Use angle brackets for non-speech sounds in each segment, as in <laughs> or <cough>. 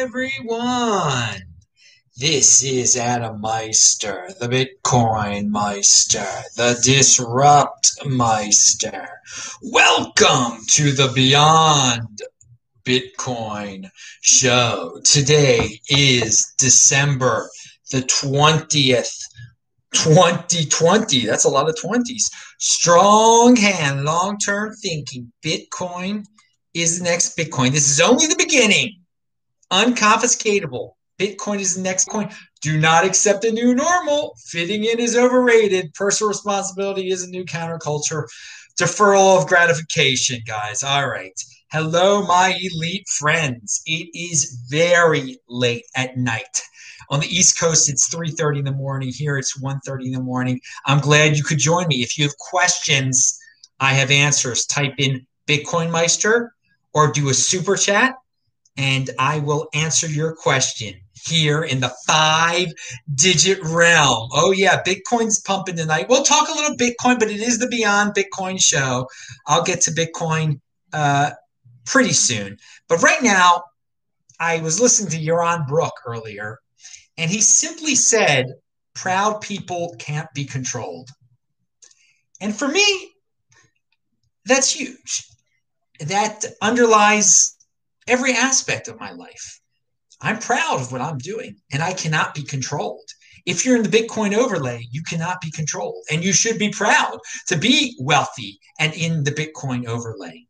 everyone. This is Adam Meister, the Bitcoin Meister, the Disrupt Meister. Welcome to the Beyond Bitcoin show. Today is December the 20th, 2020. That's a lot of 20s. Strong hand, long term thinking. Bitcoin is the next Bitcoin. This is only the beginning. Unconfiscatable. Bitcoin is the next coin. Do not accept a new normal. Fitting in is overrated. Personal responsibility is a new counterculture. Deferral of gratification, guys. All right. Hello, my elite friends. It is very late at night. On the East Coast, it's 3:30 in the morning. Here, it's 1:30 in the morning. I'm glad you could join me. If you have questions, I have answers. Type in Bitcoin Meister or do a super chat and I will answer your question here in the five digit realm. Oh, yeah, Bitcoin's pumping tonight. We'll talk a little Bitcoin, but it is the Beyond Bitcoin show. I'll get to Bitcoin uh, pretty soon. But right now, I was listening to Yaron Brook earlier, and he simply said, Proud people can't be controlled. And for me, that's huge. That underlies every aspect of my life. I'm proud of what I'm doing and I cannot be controlled. If you're in the Bitcoin overlay, you cannot be controlled and you should be proud to be wealthy and in the Bitcoin overlay.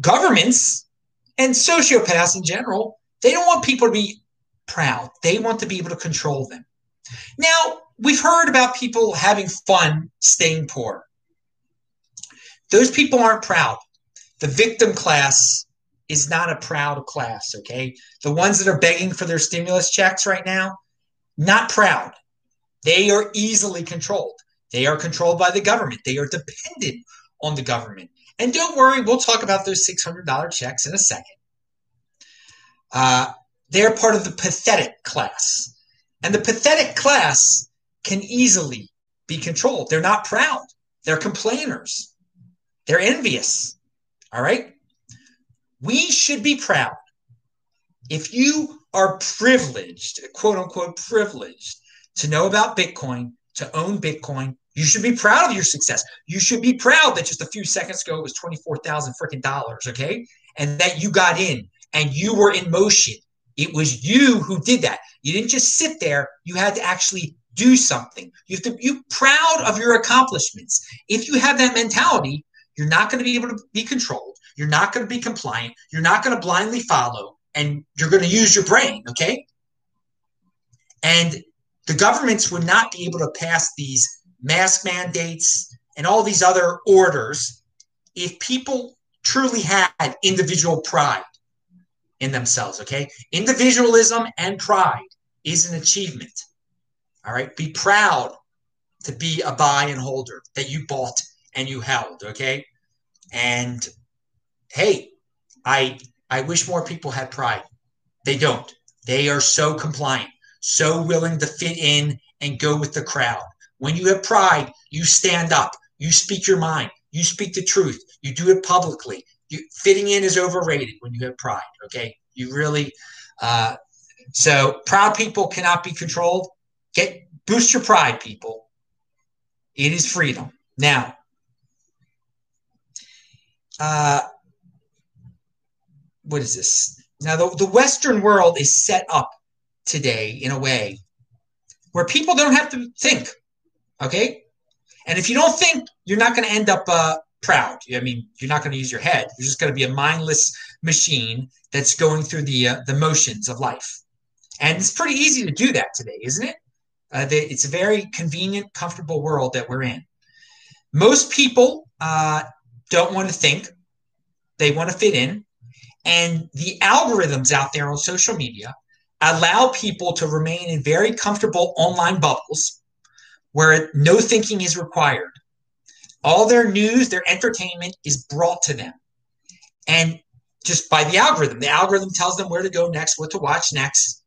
Governments and sociopaths in general, they don't want people to be proud. They want to be able to control them. Now, we've heard about people having fun staying poor. Those people aren't proud. The victim class is not a proud class, okay? The ones that are begging for their stimulus checks right now, not proud. They are easily controlled. They are controlled by the government. They are dependent on the government. And don't worry, we'll talk about those $600 checks in a second. Uh, they're part of the pathetic class. And the pathetic class can easily be controlled. They're not proud. They're complainers. They're envious. All right? We should be proud. If you are privileged, quote unquote, privileged to know about Bitcoin, to own Bitcoin, you should be proud of your success. You should be proud that just a few seconds ago it was 24,000 freaking dollars, okay? And that you got in and you were in motion. It was you who did that. You didn't just sit there, you had to actually do something. You have to be proud of your accomplishments. If you have that mentality, you're not going to be able to be controlled. You're not going to be compliant. You're not going to blindly follow, and you're going to use your brain, okay? And the governments would not be able to pass these mask mandates and all these other orders if people truly had individual pride in themselves, okay? Individualism and pride is an achievement. All right. Be proud to be a buy and holder that you bought and you held, okay? And hey, I I wish more people had pride. They don't. They are so compliant, so willing to fit in and go with the crowd. When you have pride, you stand up, you speak your mind, you speak the truth, you do it publicly. You, fitting in is overrated when you have pride. Okay, you really. Uh, so proud people cannot be controlled. Get boost your pride, people. It is freedom. Now, uh, what is this? Now, the, the Western world is set up today in a way where people don't have to think. Okay. And if you don't think, you're not going to end up uh, proud. I mean, you're not going to use your head. You're just going to be a mindless machine that's going through the uh, the motions of life. And it's pretty easy to do that today, isn't it? Uh, the, it's a very convenient, comfortable world that we're in. Most people uh, don't want to think; they want to fit in. And the algorithms out there on social media allow people to remain in very comfortable online bubbles where no thinking is required. All their news, their entertainment is brought to them. And just by the algorithm, the algorithm tells them where to go next, what to watch next,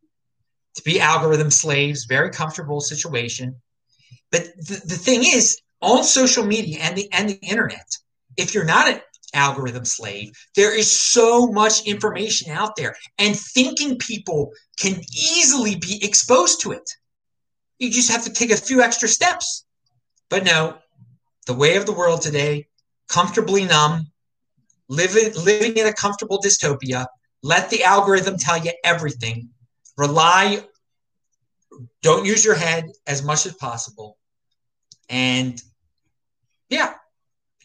to be algorithm slaves, very comfortable situation. But the, the thing is, on social media and the and the internet, if you're not algorithm slave. There is so much information out there, and thinking people can easily be exposed to it. You just have to take a few extra steps. But no, the way of the world today, comfortably numb, living, living in a comfortable dystopia, let the algorithm tell you everything. Rely, don't use your head as much as possible. And yeah,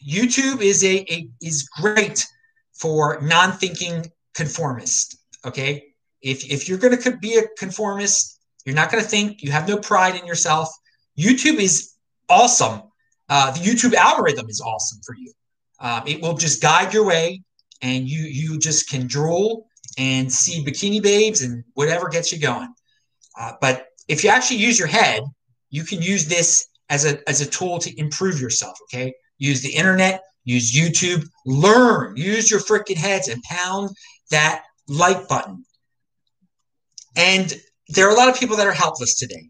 YouTube is a, a is great for non-thinking conformist. Okay, if if you're going to be a conformist, you're not going to think. You have no pride in yourself. YouTube is awesome. Uh, the YouTube algorithm is awesome for you. Um, it will just guide your way, and you you just can drool and see bikini babes and whatever gets you going. Uh, but if you actually use your head, you can use this as a as a tool to improve yourself. Okay, use the internet, use YouTube, learn, use your freaking heads and pound that like button. And there are a lot of people that are helpless today.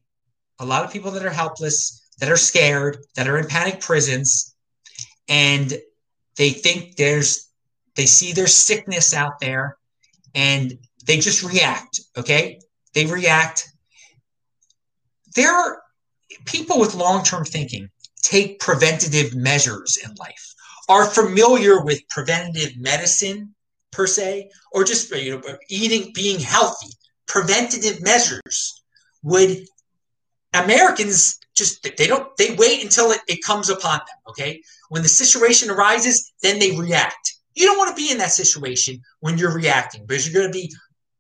A lot of people that are helpless, that are scared, that are in panic prisons, and they think there's, they see there's sickness out there and they just react. Okay. They react. There are people with long term thinking take preventative measures in life, are familiar with preventative medicine per se, or just you know, eating, being healthy, preventative measures would Americans just they don't they wait until it, it comes upon them. Okay. When the situation arises, then they react. You don't want to be in that situation when you're reacting because you're going to be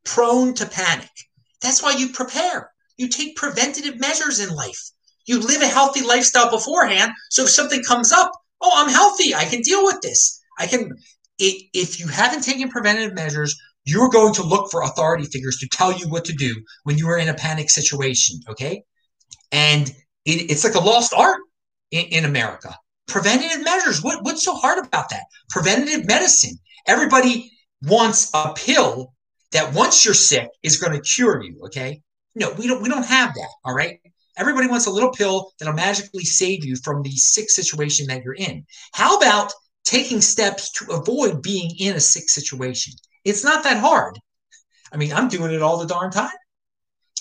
prone to panic. That's why you prepare. You take preventative measures in life. You live a healthy lifestyle beforehand. So if something comes up, oh, I'm healthy. I can deal with this. I can. If you haven't taken preventative measures, you're going to look for authority figures to tell you what to do when you are in a panic situation. Okay. And it, it's like a lost art in, in America. Preventative measures. What, what's so hard about that? Preventative medicine. Everybody wants a pill that once you're sick is going to cure you. Okay. No, we don't. We don't have that. All right. Everybody wants a little pill that'll magically save you from the sick situation that you're in. How about taking steps to avoid being in a sick situation? It's not that hard. I mean, I'm doing it all the darn time.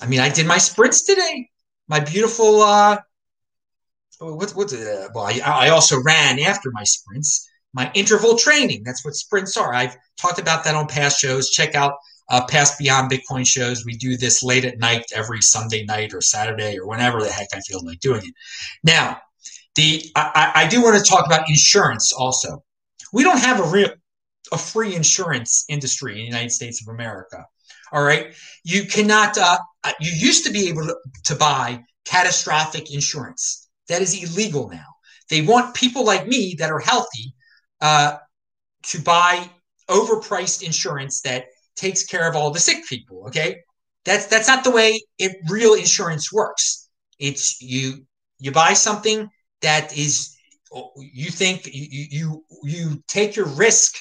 I mean, I did my sprints today. My beautiful, uh, what, what, uh, well, I, I also ran after my sprints. My interval training. That's what sprints are. I've talked about that on past shows. Check out uh, past Beyond Bitcoin shows. We do this late at night every Sunday night or Saturday or whenever the heck I feel like doing it. Now, the I, I do want to talk about insurance also. We don't have a real a free insurance industry in the United States of America. All right, you cannot. Uh, uh you used to be able to, to buy catastrophic insurance. That is illegal now. They want people like me that are healthy uh, to buy overpriced insurance that takes care of all the sick people. Okay, that's that's not the way it, real insurance works. It's you you buy something that is you think you you you take your risk,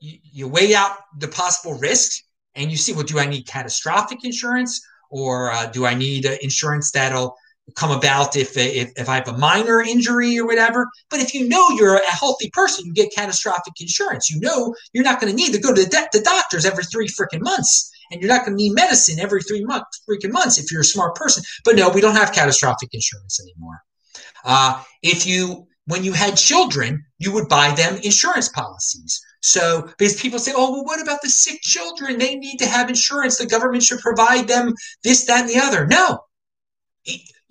you, you weigh out the possible risks, and you see, well, do I need catastrophic insurance or uh, do I need uh, insurance that'll come about if, if if I have a minor injury or whatever. But if you know you're a healthy person, you get catastrophic insurance. You know you're not going to need to go to the, de- the doctors every three freaking months, and you're not going to need medicine every three months freaking months if you're a smart person. But no, we don't have catastrophic insurance anymore. Uh, if you when you had children, you would buy them insurance policies. So, because people say, oh, well, what about the sick children? They need to have insurance. The government should provide them this, that, and the other. No,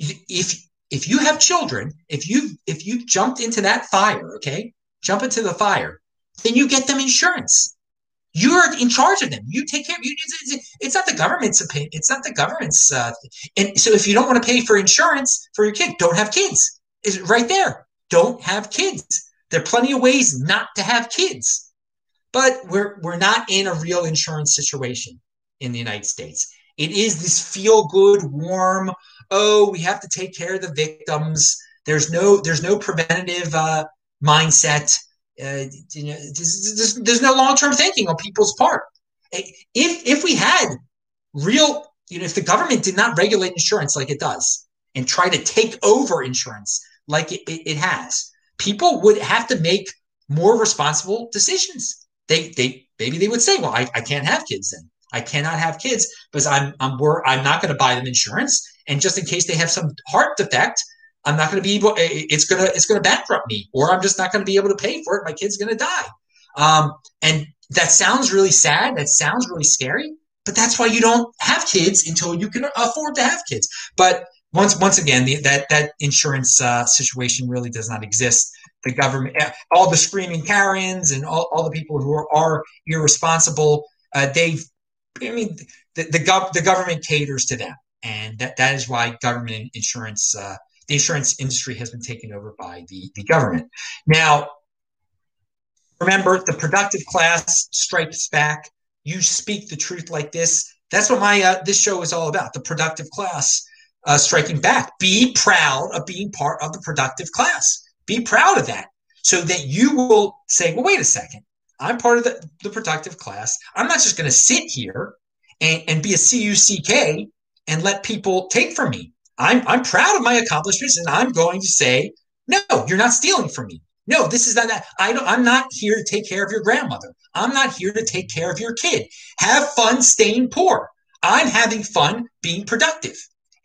if if you have children, if you if you jumped into that fire, okay, jump into the fire, then you get them insurance. You're in charge of them. You take care. Of you, it's not the government's opinion. It's not the government's. Uh, and so, if you don't want to pay for insurance for your kid, don't have kids. Is right there. Don't have kids. There are plenty of ways not to have kids, but we're we're not in a real insurance situation in the United States. It is this feel good, warm, oh, we have to take care of the victims. There's no there's no preventative uh, mindset. Uh, you know, there's, there's, there's no long term thinking on people's part. If if we had real, you know, if the government did not regulate insurance like it does and try to take over insurance like it, it, it has, people would have to make more responsible decisions. They they maybe they would say, well, I, I can't have kids then. I cannot have kids because I'm I'm I'm not going to buy them insurance, and just in case they have some heart defect, I'm not going to be able. It's gonna it's gonna bankrupt me, or I'm just not going to be able to pay for it. My kid's going to die. Um, and that sounds really sad. That sounds really scary. But that's why you don't have kids until you can afford to have kids. But once once again, the, that that insurance uh, situation really does not exist. The government, all the screaming Karens and all, all the people who are, are irresponsible, uh, they've I mean, the the, gov- the government caters to them, and that, that is why government insurance, uh, the insurance industry has been taken over by the, the government. Now, remember, the productive class strikes back. You speak the truth like this. That's what my uh, this show is all about. The productive class uh, striking back. Be proud of being part of the productive class. Be proud of that, so that you will say, "Well, wait a second. I'm part of the, the productive class. I'm not just going to sit here and, and be a CUCK and let people take from me. I'm, I'm proud of my accomplishments and I'm going to say, no, you're not stealing from me. No, this is not that. I don't, I'm not here to take care of your grandmother. I'm not here to take care of your kid. Have fun staying poor. I'm having fun being productive.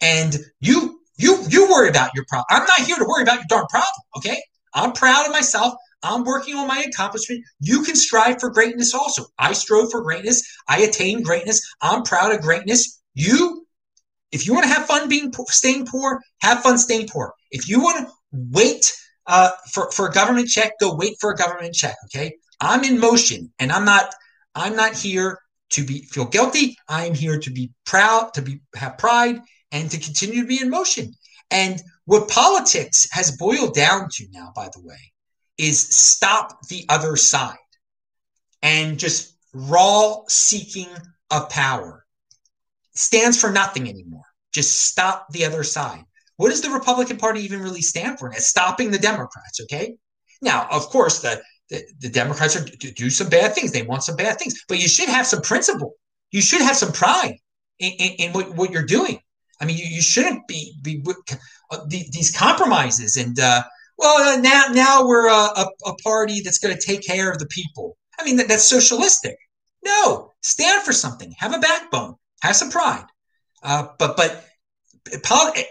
And you, you, you worry about your problem. I'm not here to worry about your darn problem. Okay. I'm proud of myself. I'm working on my accomplishment. You can strive for greatness also. I strove for greatness. I attained greatness. I'm proud of greatness. You, if you want to have fun being staying poor, have fun staying poor. If you want to wait uh, for for a government check, go wait for a government check. Okay, I'm in motion, and I'm not. I'm not here to be feel guilty. I'm here to be proud, to be have pride, and to continue to be in motion. And what politics has boiled down to now, by the way, is stop the other side and just raw seeking of power stands for nothing anymore. Just stop the other side. What does the Republican Party even really stand for? It's stopping the Democrats, okay? Now, of course, the, the, the Democrats are do some bad things. They want some bad things, but you should have some principle. You should have some pride in, in, in what, what you're doing. I mean, you, you shouldn't be, be uh, these compromises and uh, well, uh, now now we're a, a, a party that's going to take care of the people. I mean, that, that's socialistic. No, stand for something. Have a backbone. Have some pride. Uh, but but poli-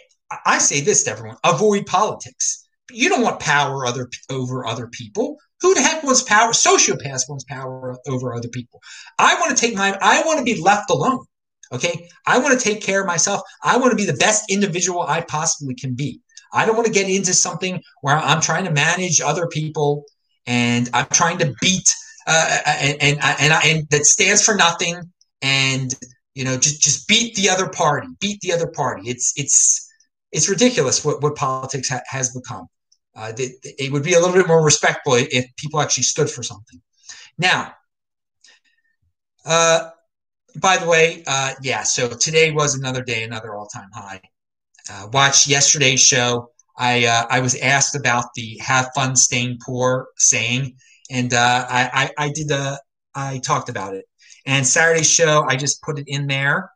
I say this to everyone: avoid politics. You don't want power other over other people. Who the heck wants power? Sociopaths wants power over other people. I want to take my. I want to be left alone. Okay, I want to take care of myself. I want to be the best individual I possibly can be. I don't want to get into something where I'm trying to manage other people and I'm trying to beat uh, and and and, I, and that stands for nothing and you know just just beat the other party, beat the other party. It's it's it's ridiculous what what politics ha- has become. Uh, it, it would be a little bit more respectful if people actually stood for something. Now, uh, by the way, uh, yeah. So today was another day, another all-time high uh, watched yesterday's show. I uh, I was asked about the "Have fun staying poor" saying, and uh, I, I, I did the I talked about it. And Saturday's show, I just put it in there.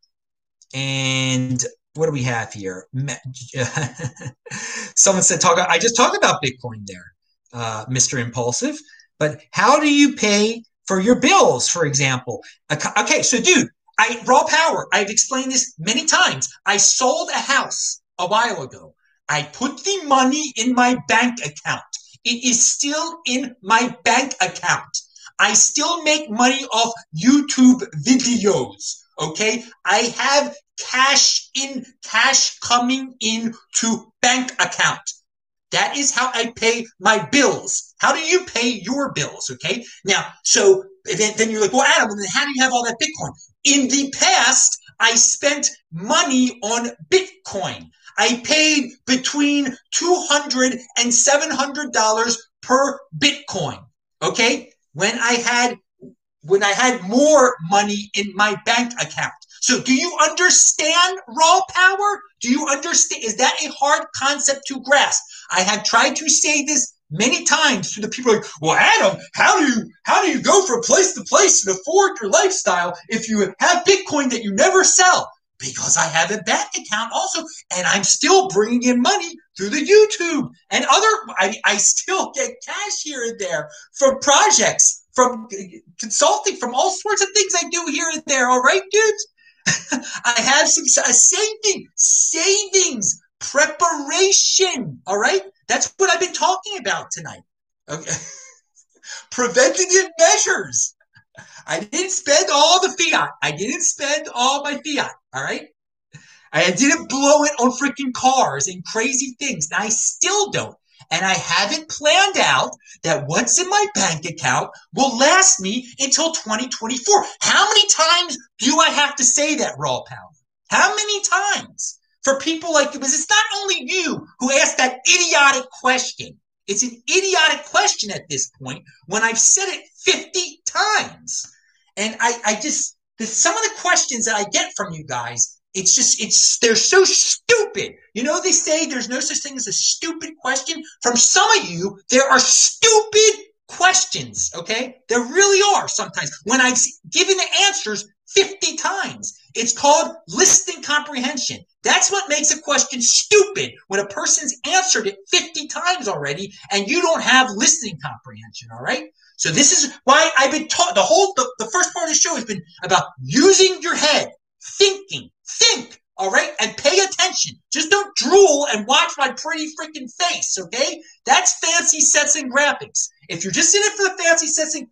And what do we have here? <laughs> Someone said talk. I just talked about Bitcoin there, uh, Mr. Impulsive. But how do you pay for your bills, for example? Okay, so dude, I raw power. I've explained this many times. I sold a house a while ago. I put the money in my bank account. It is still in my bank account. I still make money off YouTube videos. Okay. I have cash in, cash coming in to bank account. That is how I pay my bills. How do you pay your bills? Okay. Now, so then, then you're like, well, Adam, then how do you have all that Bitcoin? In the past, I spent money on Bitcoin. I paid between $200 and $700 per Bitcoin. Okay. When I had, when I had more money in my bank account. So do you understand raw power? Do you understand? Is that a hard concept to grasp? I have tried to say this many times to the people like, well, Adam, how do you how do you go from place to place and afford your lifestyle if you have Bitcoin that you never sell? Because I have a bank account also, and I'm still bringing in money through the YouTube and other. I, I still get cash here and there from projects, from consulting, from all sorts of things I do here and there. All right, dudes. <laughs> I have some saving, savings, preparation. All right, that's what I've been talking about tonight. Okay, <laughs> preventative measures. I didn't spend all the fiat. I didn't spend all my fiat. All right. I didn't blow it on freaking cars and crazy things. And I still don't. And I haven't planned out that what's in my bank account will last me until 2024. How many times do I have to say that, Raw Power? How many times? For people like you because it's not only you who asked that idiotic question. It's an idiotic question at this point when I've said it 50 times. And I, I just, some of the questions that I get from you guys, it's just, it's, they're so stupid. You know, they say there's no such thing as a stupid question. From some of you, there are stupid questions, okay? There really are sometimes when I've given the answers 50 times. It's called listening comprehension. That's what makes a question stupid when a person's answered it 50 times already and you don't have listening comprehension, all right? So this is why I've been taught the whole the, the first part of the show has been about using your head, thinking, think, all right, and pay attention. Just don't drool and watch my pretty freaking face, okay? That's fancy sets and graphics. If you're just in it for the fancy sets and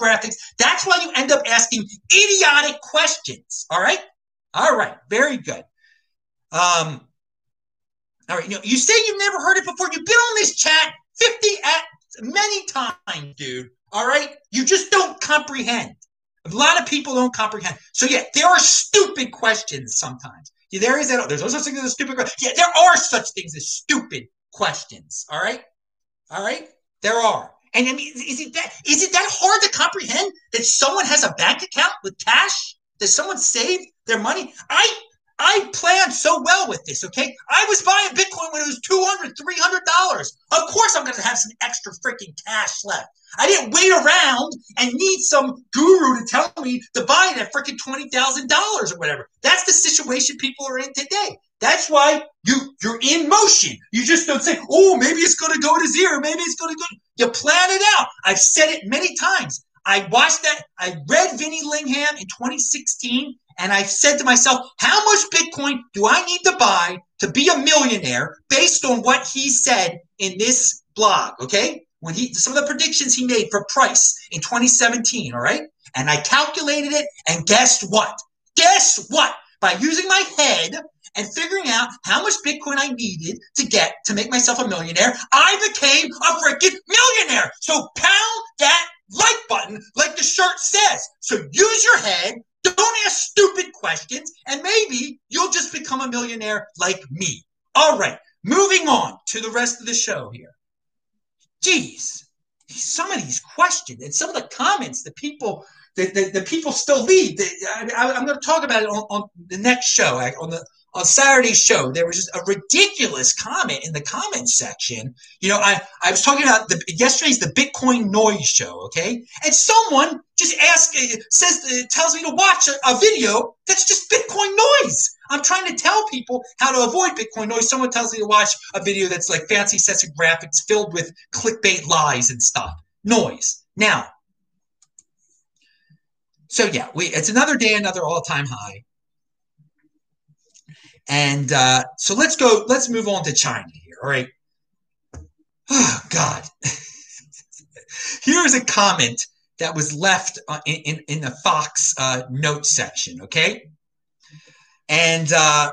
graphics, that's why you end up asking idiotic questions, all right? All right, very good. Um, all right, you know, you say you've never heard it before. You've been on this chat 50 at many times, dude. All right? You just don't comprehend. A lot of people don't comprehend. So yeah, there are stupid questions sometimes. Yeah, there is that. There's no such thing as a stupid question. Yeah, there are such things as stupid questions. All right, all right. There are. And I mean, is it that is it that hard to comprehend that someone has a bank account with cash? That someone saved their money? I I planned so well with this, okay? I was buying Bitcoin when it was $200, $300. Of course, I'm going to have some extra freaking cash left. I didn't wait around and need some guru to tell me to buy it at freaking $20,000 or whatever. That's the situation people are in today. That's why you, you're in motion. You just don't say, oh, maybe it's going to go to zero. Maybe it's going to go. You plan it out. I've said it many times. I watched that. I read Vinny Lingham in 2016 and I said to myself, how much Bitcoin do I need to buy to be a millionaire based on what he said in this blog? Okay. When he, some of the predictions he made for price in 2017. All right. And I calculated it. And guess what? Guess what? By using my head and figuring out how much Bitcoin I needed to get to make myself a millionaire, I became a freaking millionaire. So pound that like button like the shirt says. So use your head, don't ask stupid questions, and maybe you'll just become a millionaire like me. All right, moving on to the rest of the show here. Jeez, some of these questions and some of the comments that people that the, the, people still leave. I, am going to talk about it on, on the next show on the on Saturday's show, there was just a ridiculous comment in the comments section. You know, I, I was talking about the yesterday's the Bitcoin noise show, okay? And someone just asked, uh, says, uh, tells me to watch a, a, video that's just Bitcoin noise. I'm trying to tell people how to avoid Bitcoin noise. Someone tells me to watch a video that's like fancy sets of graphics filled with clickbait lies and stuff. Noise. Now, so yeah, we it's another day, another all-time high. And uh, so let's go, let's move on to China here. All right. Oh, God. <laughs> Here's a comment that was left uh, in, in, in the Fox uh, notes section. Okay. And uh,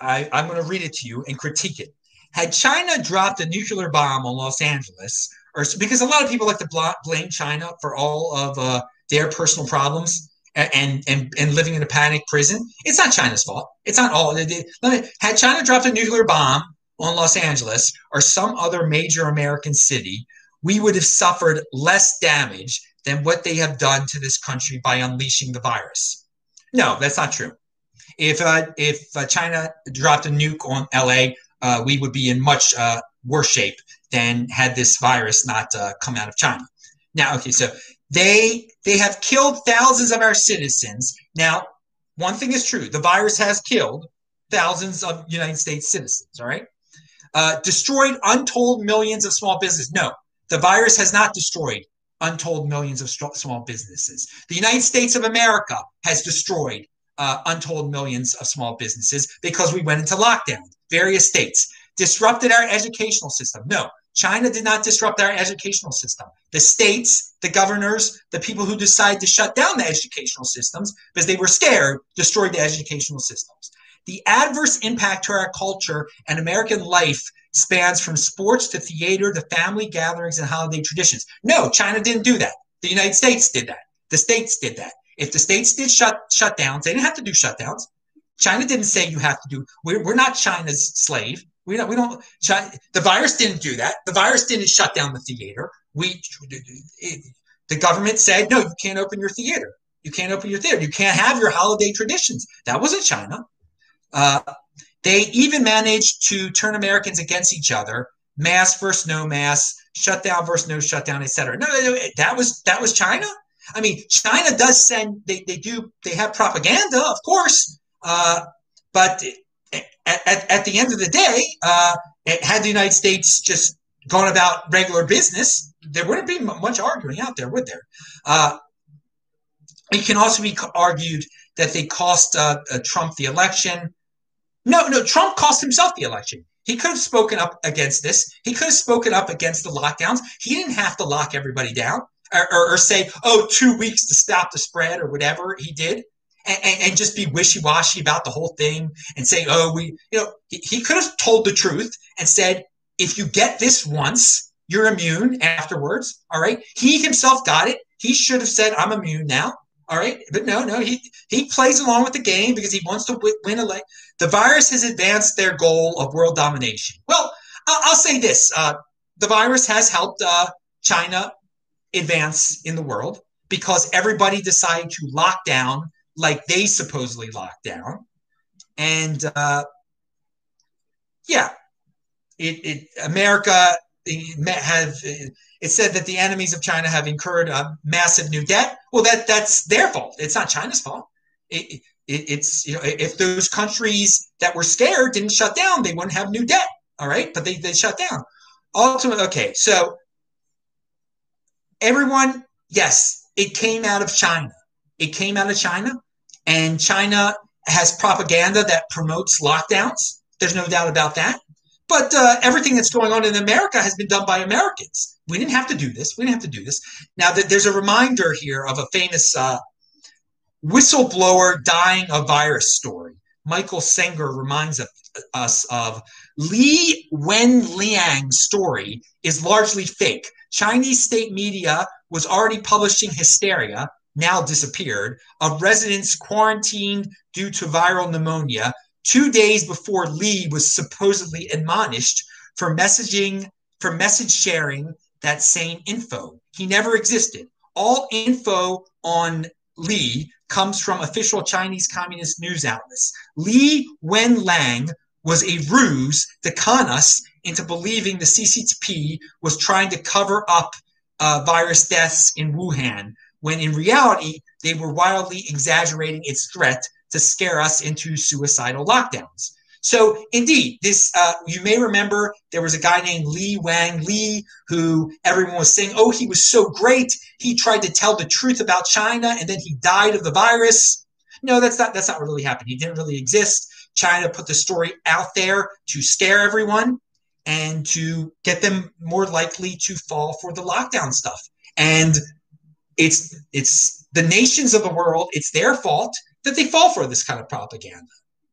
I, I'm going to read it to you and critique it. Had China dropped a nuclear bomb on Los Angeles, or because a lot of people like to blame China for all of uh, their personal problems, and and and living in a panic prison. It's not China's fault. It's not all. Let me. Had China dropped a nuclear bomb on Los Angeles or some other major American city, we would have suffered less damage than what they have done to this country by unleashing the virus. No, that's not true. If uh, if uh, China dropped a nuke on LA, uh, we would be in much uh, worse shape than had this virus not uh, come out of China. Now, okay, so They they have killed thousands of our citizens. Now, one thing is true: the virus has killed thousands of United States citizens. All right, uh, destroyed untold millions of small businesses. No, the virus has not destroyed untold millions of small businesses. The United States of America has destroyed uh, untold millions of small businesses because we went into lockdown. Various states disrupted our educational system. No, China did not disrupt our educational system. The states, the governors, the people who decided to shut down the educational systems because they were scared destroyed the educational systems. The adverse impact to our culture and American life spans from sports to theater to family gatherings and holiday traditions. No, China didn't do that. The United States did that. The states did that. If the states did shut shutdowns, they didn't have to do shutdowns. China didn't say you have to do. We're, we're not China's slave. We don't. We don't. The virus didn't do that. The virus didn't shut down the theater. We, it, the government said no. You can't open your theater. You can't open your theater. You can't have your holiday traditions. That wasn't China. Uh, they even managed to turn Americans against each other, mask versus no mask, shutdown versus no shutdown, etc. No, no, that was that was China. I mean, China does send they, they do they have propaganda, of course, uh, but at, at, at, the end of the day, uh, had the United States just gone about regular business, there wouldn't be much arguing out there, would there? Uh, it can also be argued that they cost uh, Trump the election. No, no, Trump cost himself the election. He could have spoken up against this. He could have spoken up against the lockdowns. He didn't have to lock everybody down or, or, or say, oh, two weeks to stop the spread or whatever he did. And, and, just be wishy-washy about the whole thing and say, oh, we, you know, he, he could have told the truth and said, if you get this once, you're immune afterwards. All right. He himself got it. He should have said, I'm immune now. All right, but no, no, he he plays along with the game because he wants to win a leg. The virus has advanced their goal of world domination. Well, I'll, I'll say this: uh, the virus has helped uh, China advance in the world because everybody decided to lock down like they supposedly locked down, and uh, yeah, it, it America have it said that the enemies of China have incurred a massive new debt. Well, that that's their fault. It's not China's fault. It, it, it's you know if those countries that were scared didn't shut down, they wouldn't have new debt. All right, but they they shut down. Ultimately, okay, so everyone, yes, it came out of China. It came out of China, and China has propaganda that promotes lockdowns. There's no doubt about that. But uh, everything that's going on in America has been done by Americans. We didn't have to do this. We didn't have to do this. Now, there's a reminder here of a famous uh, whistleblower dying of virus story. Michael Senger reminds us of Li Wenliang's story is largely fake. Chinese state media was already publishing hysteria, now disappeared, of residents quarantined due to viral pneumonia two days before Li was supposedly admonished for messaging, for message sharing that same info. He never existed. All info on Li comes from official Chinese communist news outlets. Li Wenliang was a ruse to con us into believing the CCP was trying to cover up uh, virus deaths in Wuhan, when in reality, they were wildly exaggerating its threat to scare us into suicidal lockdowns. So, indeed, this uh, you may remember there was a guy named Li Wang Li who everyone was saying, "Oh, he was so great. He tried to tell the truth about China, and then he died of the virus." No, that's not that's not really happened. He didn't really exist. China put the story out there to scare everyone and to get them more likely to fall for the lockdown stuff. And it's it's the nations of the world. It's their fault that they fall for this kind of propaganda.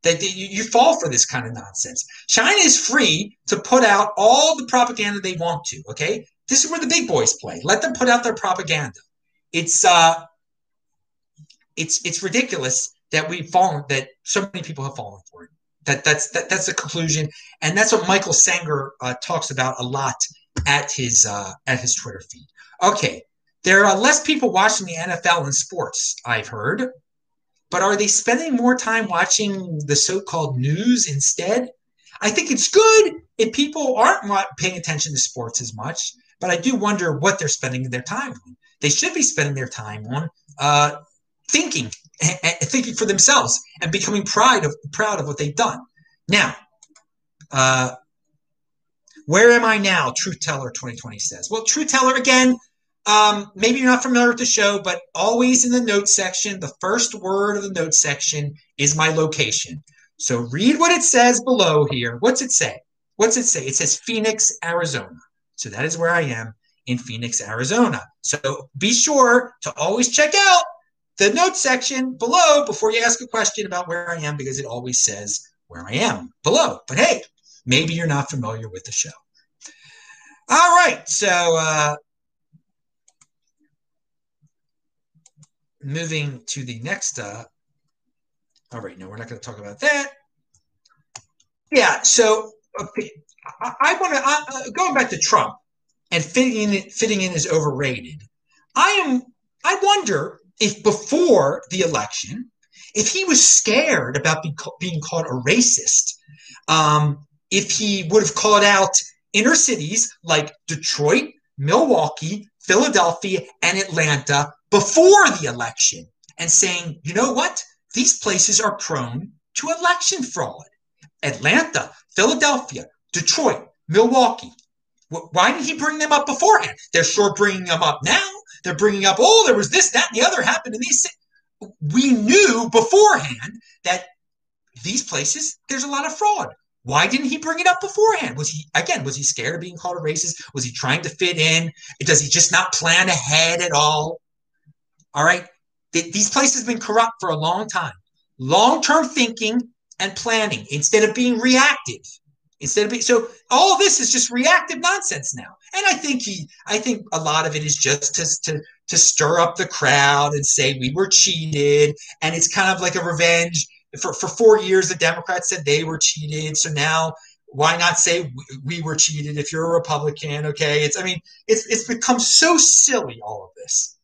That you, you fall for this kind of nonsense. China is free to put out all the propaganda they want to. Okay, this is where the big boys play. Let them put out their propaganda. It's uh, it's it's ridiculous that we've fallen that so many people have fallen for it. That that's that, that's the conclusion, and that's what Michael Senger uh, talks about a lot at his uh, at his Twitter feed. Okay, there are less people watching the NFL and sports. I've heard but are they spending more time watching the so-called news instead? I think it's good if people aren't paying attention to sports as much, but I do wonder what they're spending their time on. They should be spending their time on uh, thinking, thinking for themselves, and becoming proud of proud of what they've done. Now, uh, where am I now? Truth Teller 2020 says. Well, Truth Teller again. Um, maybe you're not familiar with the show, but always in the notes section, the first word of the notes section is my location. So read what it says below here. What's it say? What's it say? It says Phoenix, Arizona. So that is where I am in Phoenix, Arizona. So be sure to always check out the notes section below before you ask a question about where I am because it always says where I am below. But hey, maybe you're not familiar with the show. All right. So uh, moving to the next. Uh, all right. No, we're not going to talk about that. Yeah. So okay, I, I want to uh, going back to Trump and fitting in. Fitting in is overrated. I am. I wonder if before the election, if he was scared about being, being called a racist, um, if he would have called out inner cities like Detroit, Milwaukee, Philadelphia, and Atlanta before the election and saying, you know what? These places are prone to election fraud. Atlanta, Philadelphia, Detroit, Milwaukee. Why didn't he bring them up beforehand? They're sure bringing them up now. They're bringing up, oh, there was this, that, and the other happened in these. We knew beforehand that these places, there's a lot of fraud. Why didn't he bring it up beforehand? Was he again? Was he scared of being called a racist? Was he trying to fit in? Does he just not plan ahead at all? All right, these places have been corrupt for a long time. Long-term thinking and planning instead of being reactive. Instead of being so, all this is just reactive nonsense now. And I think he, I think a lot of it is just to to to stir up the crowd and say we were cheated, and it's kind of like a revenge for, for four years, the Democrats said they were cheated. So now why not say we were cheated if you're a Republican? Okay. It's, I mean, it's, it's become so silly, all of this.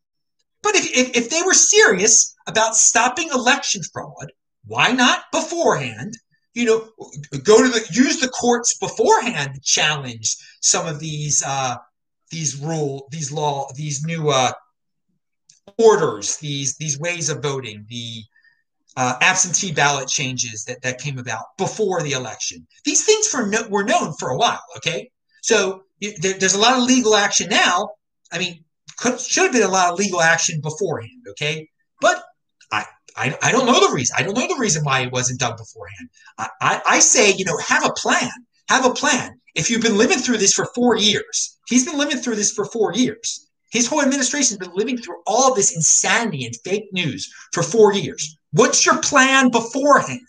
But if, if, if they were serious about stopping election fraud, why not beforehand? You know, go to the use the courts beforehand to challenge some of these uh, these rule, these law, these new uh, orders, these these ways of voting, the uh, absentee ballot changes that, that came about before the election. These things for no, were known for a while. Okay, so there, there's a lot of legal action now. I mean, could, should have been a lot of legal action beforehand. Okay, but I, I, I don't know the reason. I don't know the reason why it wasn't done beforehand. I, I, I say, you know, have a plan. Have a plan. If you've been living through this for four years, he's been living through this for four years. His whole administration has been living through all this insanity and fake news for four years. What's your plan beforehand?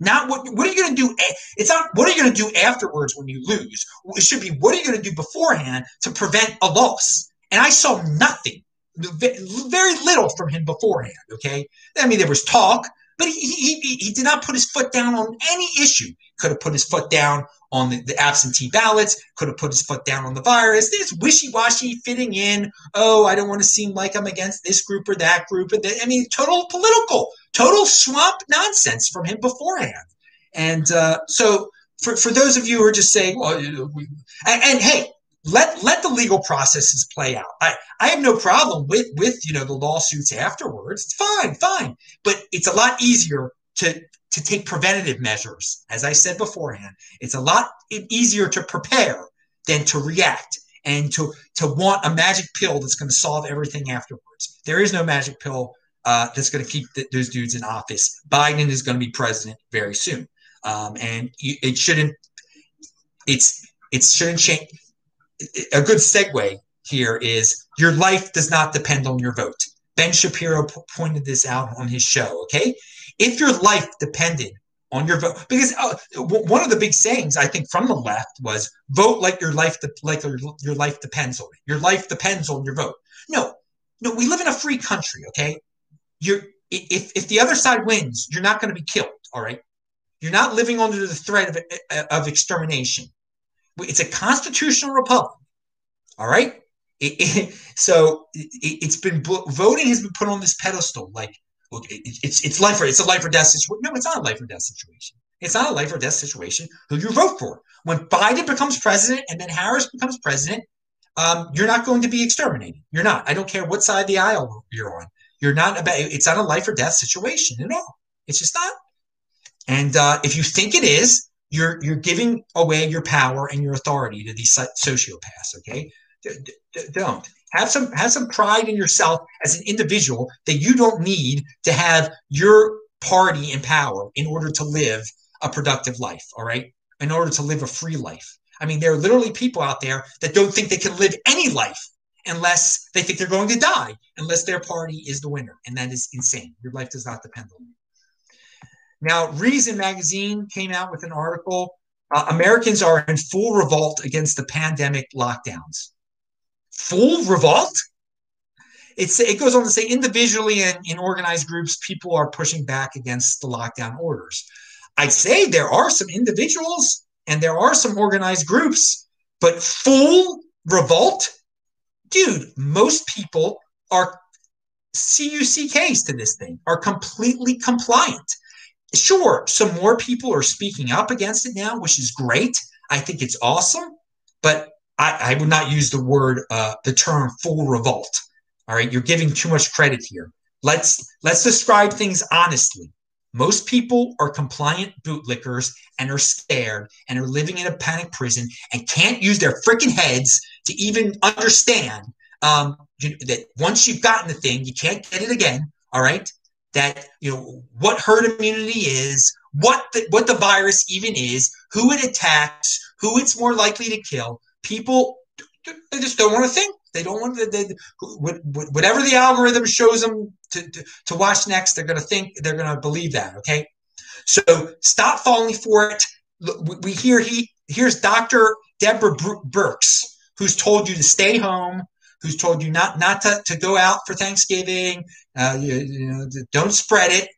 Not what what are you going to do? It's not what are you going to do afterwards when you lose. It should be what are you going to do beforehand to prevent a loss. And I saw nothing, very little from him beforehand. Okay, I mean there was talk, but he he, he did not put his foot down on any issue. Could have put his foot down on the, the, absentee ballots, could have put his foot down on the virus. This wishy-washy fitting in. Oh, I don't want to seem like I'm against this group or that group. I mean, total political, total swamp nonsense from him beforehand. And uh, so, for, for those of you who are just saying, well, we, and, and, hey, let let the legal processes play out. I, I have no problem with with you know the lawsuits afterwards. It's fine, fine. But it's a lot easier to to take preventative measures. As I said beforehand, it's a lot easier to prepare than to react and to, to want a magic pill that's going to solve everything afterwards. There is no magic pill uh, that's going to keep th- those dudes in office. Biden is going to be president very soon. Um, and it shouldn't, it's, it shouldn't change. A good segue here is your life does not depend on your vote. Ben Shapiro p- pointed this out on his show. Okay, if your life depended on your vote, because uh, one of the big sayings I think from the left was vote like your life de- like your, your life depends on it. Your life depends on your vote. No, no, we live in a free country. Okay, you're if if the other side wins, you're not going to be killed. All right, you're not living under the threat of of extermination. It's a constitutional republic. All right. It, it, so it, has been voting has been put on this pedestal like look, it, it's it's life or it's a life or death situation. No, it's not a life or death situation. It's not a life or death situation who you vote for. When Biden becomes president and then Harris becomes president, um, you're not going to be exterminated. You're not. I don't care what side of the aisle you're on. You're not about. It's not a life or death situation at all. It's just not. And uh, if you think it is, you're you're giving away your power and your authority to these sociopaths. Okay, don't have some have some pride in yourself as an individual that you don't need to have your party in power in order to live a productive life. All right, in order to live a free life. I mean, there are literally people out there that don't think they can live any life unless they think they're going to die, unless their party is the winner, and that is insane. Your life does not depend on. Now, Reason magazine came out with an article. Uh, Americans are in full revolt against the pandemic lockdowns. Full revolt? It's, it goes on to say individually and in organized groups, people are pushing back against the lockdown orders. I'd say there are some individuals and there are some organized groups, but full revolt? Dude, most people are CUCKs to this thing, are completely compliant sure, some more people are speaking up against it now, which is great. I think it's awesome, but I, I would not use the word, uh, the term full revolt. All right, you're giving too much credit here. Let's let's describe things honestly. Most people are compliant bootlickers and are scared and are living in a panic prison and can't use their freaking heads to even understand um, you, that once you've gotten the thing, you can't get it again. All right that you know what herd immunity is, what the, what the virus even is, who it attacks, who it's more likely to kill. People they just don't want to think. They don't want to. They, whatever the algorithm shows them to, to, to watch next, they're going to think they're going to believe that. Okay, so stop falling for it. We hear he here's Dr. Deborah Birx, who's told you to stay home, who's told you not not to, to go out for Thanksgiving. Uh, you, you, know, don't spread it.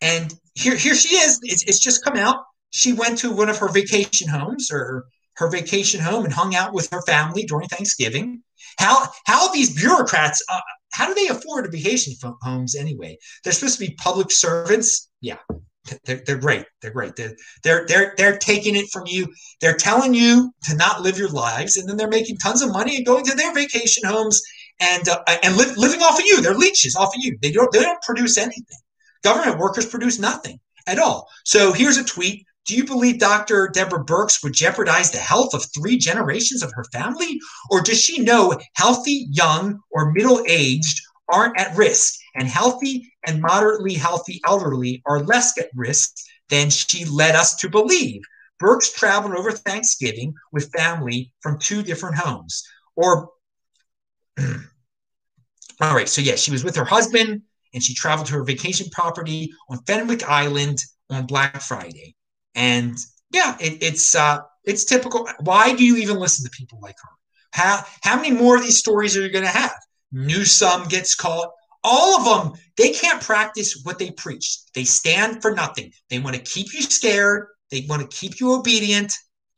And here here she is. It's, it's just come out. She went to one of her vacation homes or her vacation home and hung out with her family during Thanksgiving. How how these bureaucrats? Uh, how do they afford vacation homes anyway? They're supposed to be public servants. Yeah, they're, they're great. They're great. They're, they're, they're, they're taking it from you. They're telling you to not live your lives, and then they're making tons of money and going to their vacation homes and uh, and li- living off of you. They're leeches off of you. They don't they don't produce anything. Government workers produce nothing at all. So here's a tweet. Do you believe Dr. Deborah Birx would jeopardize the health of three generations of her family? Or does she know healthy, young, or middle aged aren't at risk, and healthy and moderately healthy elderly are less at risk than she led us to believe. Birx traveled over Thanksgiving with family from two different homes. Or, <clears throat> all right, so yeah, she was with her husband and she traveled to her vacation property on Fenwick Island on Black Friday. And yeah, it, it's uh, it's typical. Why do you even listen to people like her? How how many more of these stories are you going to have? Newsom gets caught. All of them, they can't practice what they preach. They stand for nothing. They want to keep you scared. They want to keep you obedient.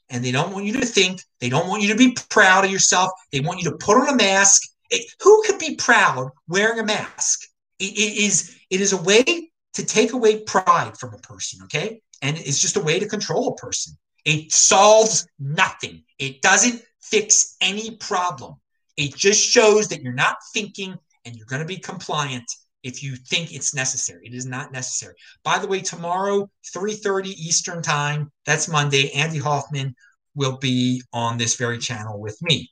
And they don't want you to think. They don't want you to be proud of yourself. They want you to put on a mask. It, who could be proud wearing a mask? It, it is it is a way to take away pride from a person, okay? And it's just a way to control a person. It solves nothing. It doesn't fix any problem. It just shows that you're not thinking and you're going to be compliant if you think it's necessary. It is not necessary. By the way, tomorrow, 3:30 Eastern Time, that's Monday, Andy Hoffman will be on this very channel with me.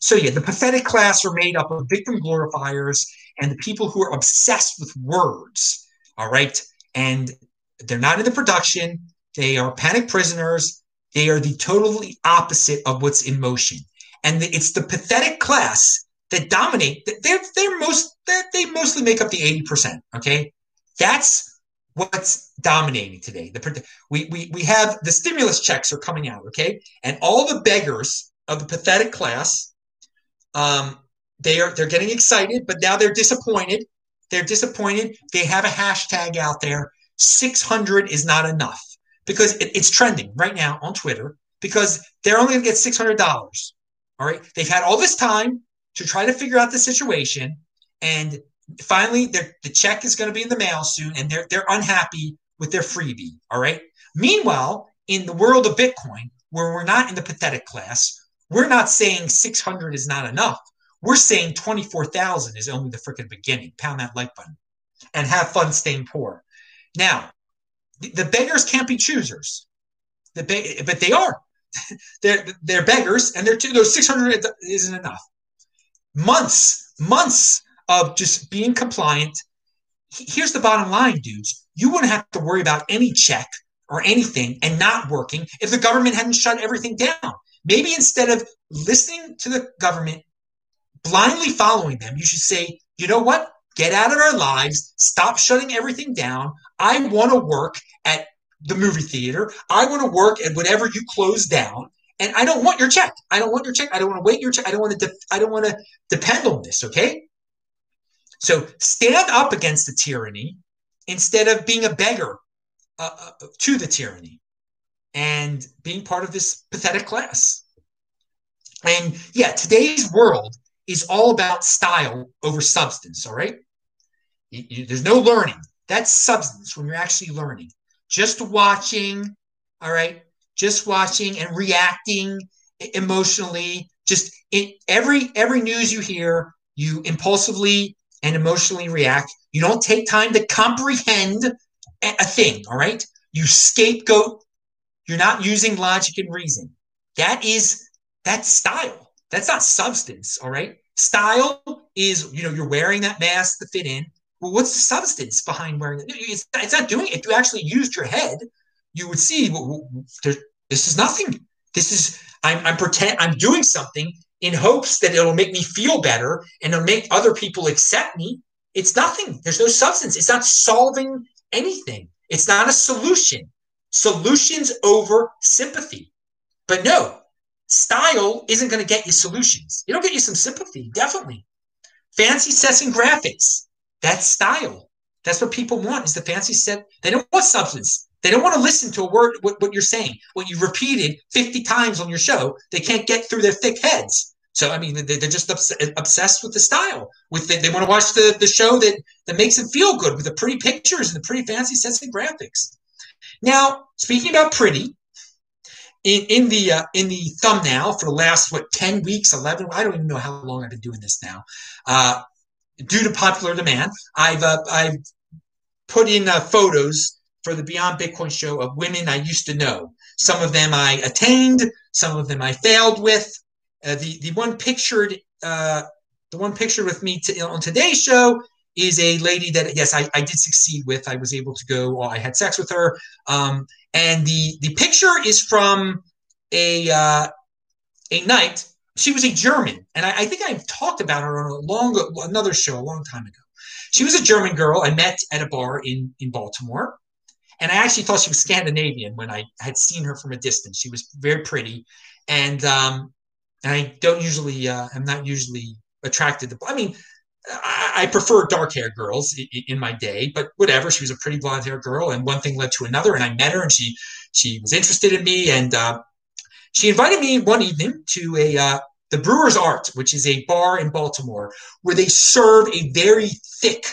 So yeah, the pathetic class are made up of victim glorifiers and the people who are obsessed with words. All right. And they're not in the production. They are panic prisoners. They are the totally opposite of what's in motion and it's the pathetic class that dominate. They're they're most they're, they mostly make up the eighty percent. Okay, that's what's dominating today. The we we we have the stimulus checks are coming out. Okay, and all the beggars of the pathetic class, um, they are they're getting excited, but now they're disappointed. They're disappointed. They have a hashtag out there. Six hundred is not enough because it, it's trending right now on Twitter because they're only going to get six hundred dollars. All right. They've had all this time to try to figure out the situation. And finally, the check is going to be in the mail soon. And they're, they're unhappy with their freebie. All right. Meanwhile, in the world of Bitcoin, where we're not in the pathetic class, we're not saying 600 is not enough. We're saying 24,000 is only the freaking beginning. Pound that like button and have fun staying poor. Now, the beggars can't be choosers. The but they are. <laughs> they're they're beggars, and they're too, those 600 isn't enough. Months, months of just being compliant. Here's the bottom line, dudes. You wouldn't have to worry about any check or anything and not working if the government hadn't shut everything down. Maybe instead of listening to the government, blindly following them, you should say, you know what? Get out of our lives. Stop shutting everything down. I want to work at the movie theater. I want to work at whatever you close down. And I don't want your check. I don't want your check. I don't want to wait your check. I don't want to. De- I don't want to depend on this. Okay. So stand up against the tyranny instead of being a beggar uh, uh, to the tyranny and being part of this pathetic class. And yeah, today's world is all about style over substance. All right. You, you, there's no learning. That's substance when you're actually learning. Just watching. All right. Just watching and reacting emotionally. Just in every every news you hear, you impulsively and emotionally react. You don't take time to comprehend a thing. All right. You scapegoat. You're not using logic and reason. That is that's style. That's not substance. All right. Style is, you know, you're wearing that mask to fit in. Well, what's the substance behind wearing it? It's, it's not doing it. If you actually used your head, you would see well, this is nothing. This is I'm, I'm pretend I'm doing something in hopes that it'll make me feel better and it'll make other people accept me. It's nothing. There's no substance. It's not solving anything. It's not a solution. Solutions over sympathy. But no, Style isn't going to get you solutions. It'll get you some sympathy, definitely. Fancy sets and graphics. That's style. That's what people want is the fancy set. They don't want substance. They don't want to listen to a word, what, what you're saying, what you repeated 50 times on your show. They can't get through their thick heads. So, I mean, they're just obsessed with the style. With the, They want to watch the, the show that, that makes them feel good with the pretty pictures and the pretty fancy sets and graphics. Now, speaking about pretty, in, in the uh, in the thumbnail for the last what 10 weeks 11 i don't even know how long i've been doing this now uh, due to popular demand i've uh, i've put in uh, photos for the beyond bitcoin show of women i used to know. Some of them i attained some of them i failed with. Uh, the the one pictured uh, the one pictured with me to, on today's show is a lady that yes I, I did succeed with i was able to go i had sex with her um, and the the picture is from a uh, a night. She was a German, and I, I think I've talked about her on a long another show a long time ago. She was a German girl I met at a bar in in Baltimore, and I actually thought she was Scandinavian when I had seen her from a distance. She was very pretty, and um, and I don't usually uh, I'm not usually attracted to. I mean, I prefer dark haired girls in my day, but whatever. She was a pretty blonde haired girl, and one thing led to another. And I met her, and she she was interested in me, and uh, she invited me one evening to a uh, the Brewer's Art, which is a bar in Baltimore where they serve a very thick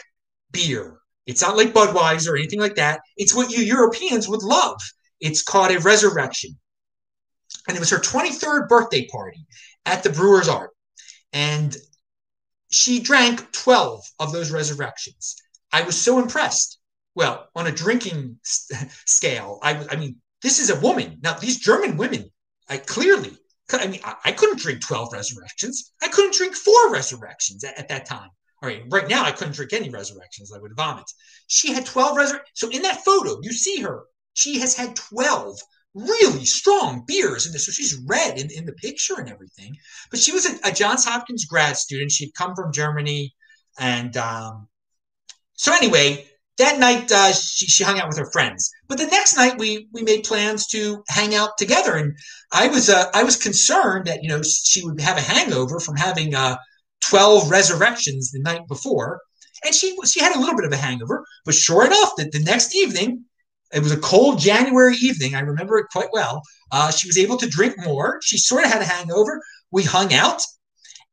beer. It's not like Budweiser or anything like that. It's what you Europeans would love. It's called a Resurrection, and it was her 23rd birthday party at the Brewer's Art, and she drank 12 of those resurrections. I was so impressed. Well, on a drinking <laughs> scale, I, I mean, this is a woman. Now, these German women, I clearly, I mean, I, I couldn't drink 12 resurrections. I couldn't drink four resurrections at, at, that time. All right, right now, I couldn't drink any resurrections. I would vomit. She had 12 resurrections. So in that photo, you see her. She has had 12 really strong beers And. So she's red in, in the picture and everything. But she was a, a Johns Hopkins grad student. She'd come from Germany. And um, so anyway, that night uh, she, she hung out with her friends. But the next night we we made plans to hang out together. And I was uh, I was concerned that you know she would have a hangover from having uh, 12 resurrections the night before. And she she had a little bit of a hangover, but sure enough, that the next evening it was a cold January evening. I remember it quite well. Uh, she was able to drink more. She sort of had a hangover. We hung out,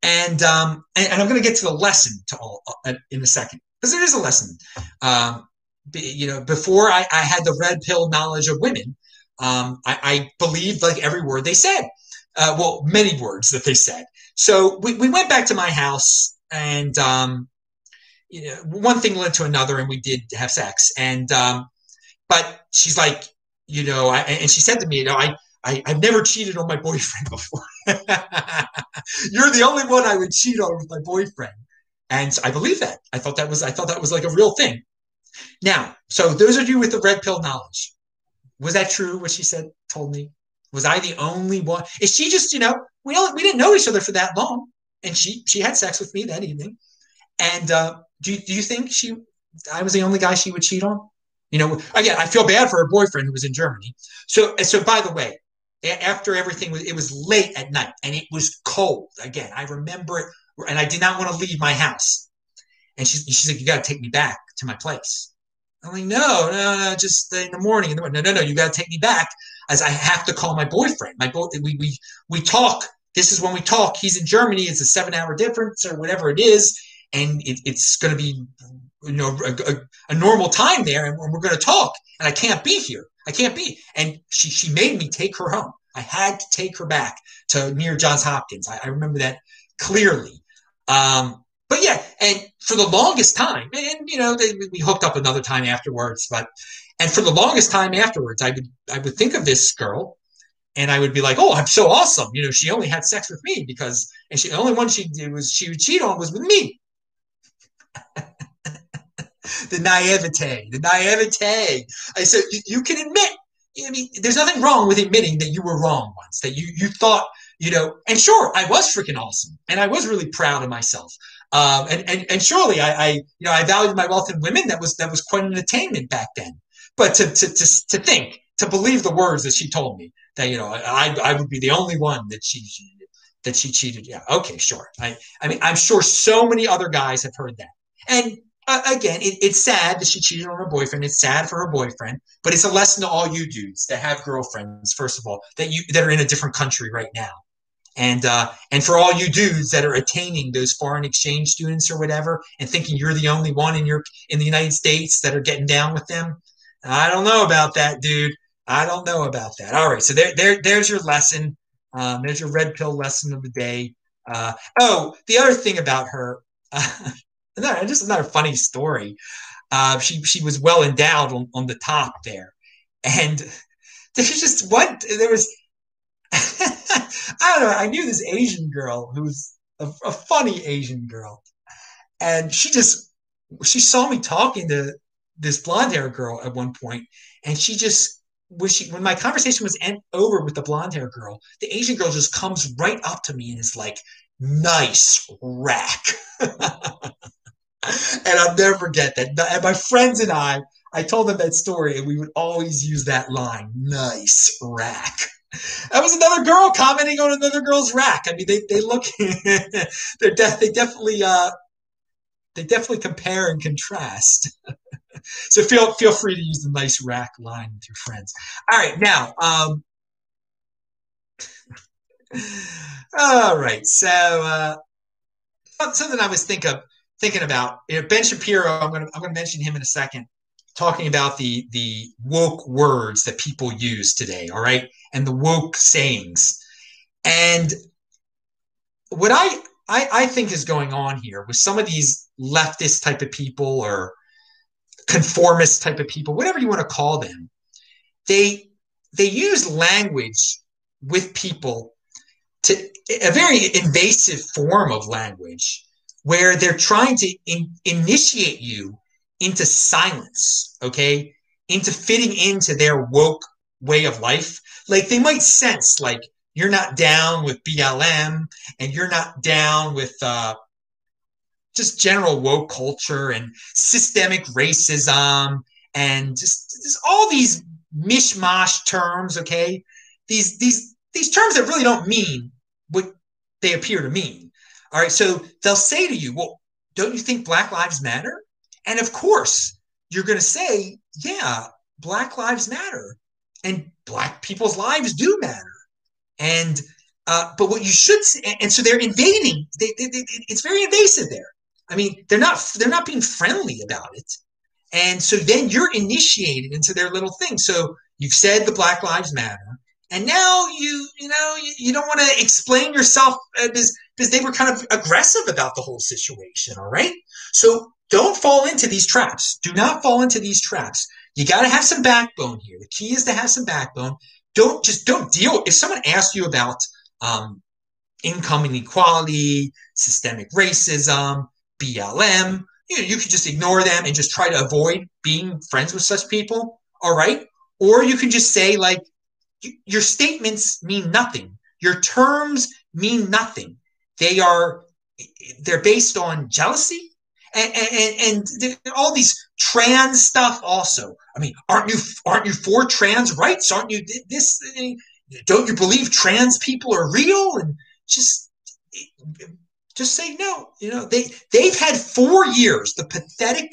and um, and, and, I'm going to get to the lesson to all uh, in a second because there is a lesson. Um, you know, before I, I had the red pill knowledge of women, um, I, I, believed like every word they said. Uh, well, many words that they said. So we, we went back to my house and, um, you know, one thing led to another and we did have sex. And, um, but she's like, you know, I, and she said to me, you know, I, I, have never cheated on my boyfriend <laughs> before. You're the only one I would cheat on with my boyfriend. And I believe that. I thought that was I thought that was like a real thing. Now, so those of you with the red pill knowledge, was that true? What she said told me. Was I the only one? Is she just you know we all we didn't know each other for that long, and she she had sex with me that evening. And uh, do do you think she I was the only guy she would cheat on? You know, again, I feel bad for her boyfriend who was in Germany. So so by the way, after everything was it was late at night and it was cold. Again, I remember it and I did not want to leave my house. And she's, she's like, you got to take me back to my place. I'm like, no, no, no, just in the morning. In the morning. No, no, no, you got to take me back as I have to call my boyfriend. My boy, we, we, we talk. This is when we talk. He's in Germany. It's a seven hour difference or whatever it is. And it, it's going to be, you know, a, a, a normal time there. And we're going to talk. And I can't be here. I can't be. And she, she made me take her home. I had to take her back to near Johns Hopkins. I, I remember that clearly. Um, but yeah, and for the longest time, and you know, they, we hooked up another time afterwards, but and for the longest time afterwards, I would I would think of this girl, and I would be like, oh, I'm so awesome. You know, she only had sex with me because, and she the only one she did was she would cheat on was with me. <laughs> the naivete, the naivete. I said, you, you can admit. I mean, there's nothing wrong with admitting that you were wrong once, that you you thought you know, and sure, I was freaking awesome, and I was really proud of myself. Um, and, and and surely I, I, you know I valued my wealth in women. That was that was quite an attainment back then. But to to to, to think, to believe the words that she told me that you know I I would be the only one that she that she cheated. Yeah, okay, sure. I I mean I'm sure so many other guys have heard that. And uh, again, it, it's sad that she cheated on her boyfriend. It's sad for her boyfriend, but it's a lesson to all you dudes that have girlfriends. First of all, that you that are in a different country right now and uh, and for all you dudes that are attaining those foreign exchange students or whatever, and thinking you're the only one in your in the United States that are getting down with them, I don't know about that, dude. I don't know about that. All right, so there, there there's your lesson. Um, there's your red pill lesson of the day. Uh, oh, the other thing about her, uh, <laughs> just another funny story. Uh, she she was well endowed on, on the top there, and <laughs> there's just what there was <laughs> I don't know. I knew this Asian girl who's a, a funny Asian girl, and she just she saw me talking to this blonde hair girl at one point, and she just when she when my conversation was end, over with the blonde hair girl, the Asian girl just comes right up to me and is like, "Nice rack," <laughs> and I'll never forget that. And my friends and I, I told them that story, and we would always use that line, "Nice rack." that was another girl commenting on another girl's rack. I mean, they, they look, <laughs> they're de- they definitely, uh, they definitely compare and contrast. <laughs> so feel feel free to use the nice rack line with your friends. All right, now, um, <laughs> all right, so uh, something I was thinking of thinking about. You know, ben Shapiro. I'm gonna I'm gonna mention him in a second talking about the the woke words that people use today all right and the woke sayings and what I, I i think is going on here with some of these leftist type of people or conformist type of people whatever you want to call them they they use language with people to a very invasive form of language where they're trying to in, initiate you into silence, okay? Into fitting into their woke way of life. Like they might sense like you're not down with BLM and you're not down with uh, just general woke culture and systemic racism and just, just all these mishmash terms, okay? These these these terms that really don't mean what they appear to mean. All right, so they'll say to you, "Well, don't you think Black Lives Matter?" And of course, you're going to say, yeah, Black Lives Matter and Black people's lives do matter. And, uh, but what you should say, and so they're invading, they, they, they, it's very invasive there. I mean, they're not, they're not being friendly about it. And so then you're initiated into their little thing. So you've said the Black Lives Matter, and now you you know you, you don't want to explain yourself because because they were kind of aggressive about the whole situation. All right, so don't fall into these traps. Do not fall into these traps. You got to have some backbone here. The key is to have some backbone. Don't just don't deal. If someone asks you about um, income inequality, systemic racism, BLM, you know, you could just ignore them and just try to avoid being friends with such people. All right. Or you can just say, like, your statements mean nothing. Your terms mean nothing. They are, they're based on jealousy and, and, and all these trans stuff also. I mean, aren't you, aren't you for trans rights? Aren't you this? Don't you believe trans people are real? And just, just say no. You know, they they've had four years. The pathetic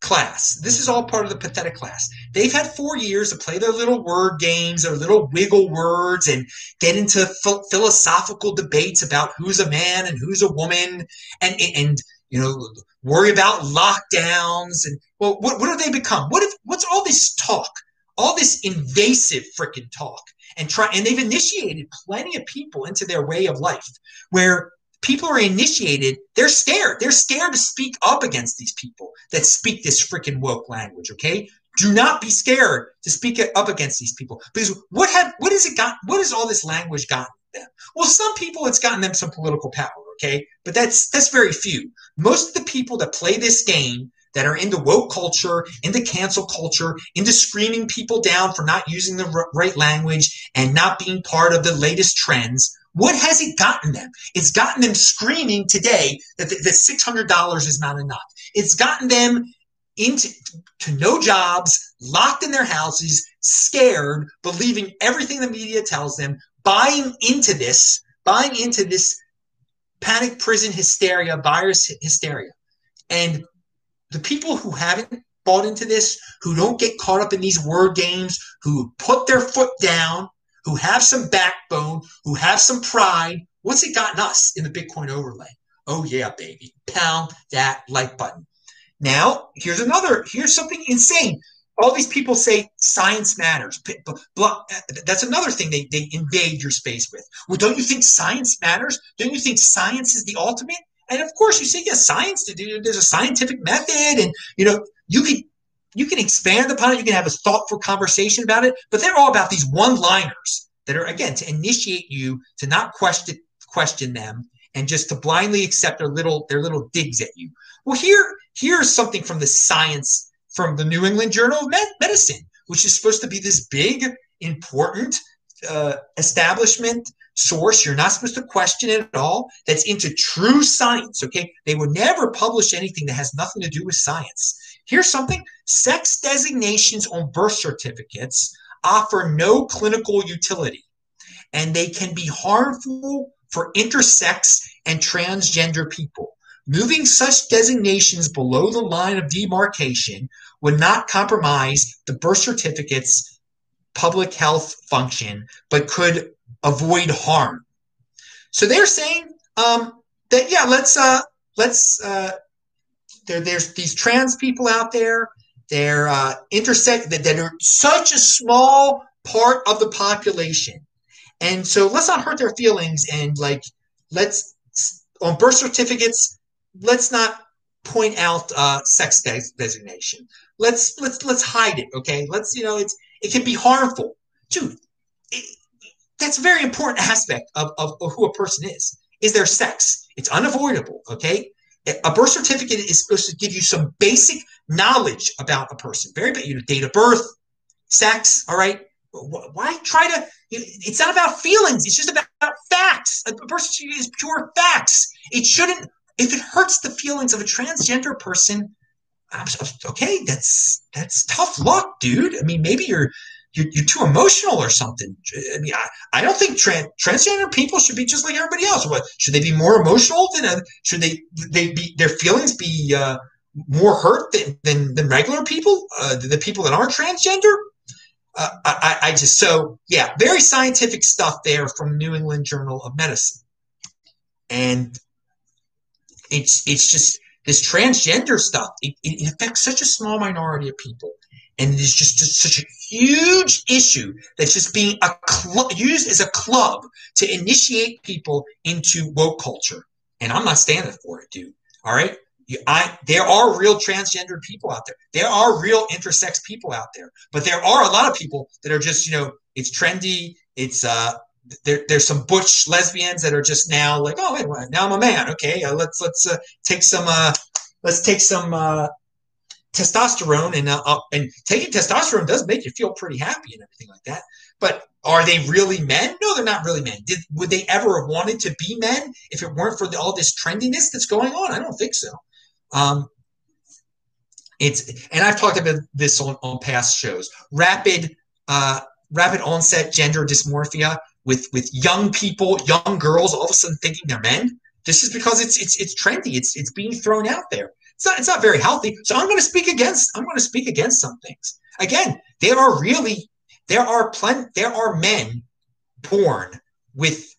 class. This is all part of the pathetic class. They've had four years to play their little word games, their little wiggle words, and get into ph- philosophical debates about who's a man and who's a woman, and and you know worry about lockdowns and well, what what have they become? What if what's all this talk? All this invasive freaking talk and try and they've initiated plenty of people into their way of life where people are initiated, they're scared. They're scared to speak up against these people that speak this freaking woke language. Okay, do not be scared to speak up against these people because what have what has it got? What has all this language gotten them? Well, some people it's gotten them some political power. Okay, but that's that's very few. Most of the people that play this game that are into woke culture, into cancel culture, into screaming people down for not using the right language and not being part of the latest trends what has it gotten them? It's gotten them screaming today that, that $600 is not enough. It's gotten them into to no jobs, locked in their houses, scared, believing everything the media tells them, buying into this, buying into this panic prison hysteria, virus hysteria. And the people who haven't bought into this, who don't get caught up in these word games, who put their foot down, who have some backbone, who have some pride. What's it gotten us in the Bitcoin overlay? Oh, yeah, baby. Pound that like button. Now, here's another, here's something insane. All these people say science matters. That's another thing they, they invade your space with. Well, don't you think science matters? Don't you think science is the ultimate? And of course, you say, yes, science, there's a scientific method, and you know, you can you can expand upon it, you can have a thoughtful conversation about it, but they're all about these one-liners that are again to initiate you to not question question them and just to blindly accept their little their little digs at you. Well, here here's something from the science from the New England Journal of Med- Medicine, which is supposed to be this big, important uh, establishment source. You're not supposed to question it at all. That's into true science. Okay, they would never publish anything that has nothing to do with science. Here's something sex designations on birth certificates offer no clinical utility, and they can be harmful for intersex and transgender people. Moving such designations below the line of demarcation would not compromise the birth certificate's public health function, but could avoid harm. So they're saying um, that yeah, let's uh, let's uh, there, there's these trans people out there. They're uh, intersect that, that are such a small part of the population, and so let's not hurt their feelings. And like, let's on birth certificates, let's not point out uh, sex designation. Let's let's let's hide it. Okay, let's you know it's it can be harmful, dude. It, that's a very important aspect of, of, of who a person is. Is their sex? It's unavoidable. Okay, a birth certificate is supposed to give you some basic knowledge about a person. Very, but you know, date of birth, sex. All right. Why try to? It's not about feelings. It's just about facts. A birth certificate is pure facts. It shouldn't. If it hurts the feelings of a transgender person, okay, that's that's tough luck, dude. I mean, maybe you're you're, you're too emotional or something. I mean, I, I don't think trans, transgender people should be just like everybody else. What should they be more emotional than a, should they they be their feelings be uh, more hurt than, than, than regular people, uh, the people that aren't transgender? Uh, I, I just so yeah, very scientific stuff there from New England Journal of Medicine, and it's it's just this transgender stuff, it, it affects such a small minority of people. And it is just, just such a huge issue that's just being a cl- used as a club to initiate people into woke culture. And I'm not standing for it, dude. All right. You, I, there are real transgender people out there. There are real intersex people out there, but there are a lot of people that are just, you know, it's trendy. It's, uh, there, there's some butch lesbians that are just now like, oh, wait, well, now I'm a man. Okay, uh, let's let's uh, take some uh, let's take some uh, testosterone and uh, and taking testosterone does make you feel pretty happy and everything like that. But are they really men? No, they're not really men. Did would they ever have wanted to be men if it weren't for the, all this trendiness that's going on? I don't think so. Um, it's and I've talked about this on, on past shows. Rapid uh, rapid onset gender dysmorphia with with young people, young girls, all of a sudden thinking they're men. This is because it's it's it's trendy. It's it's being thrown out there. It's not it's not very healthy. So I'm going to speak against I'm going to speak against some things. Again, there are really there are plenty there are men born with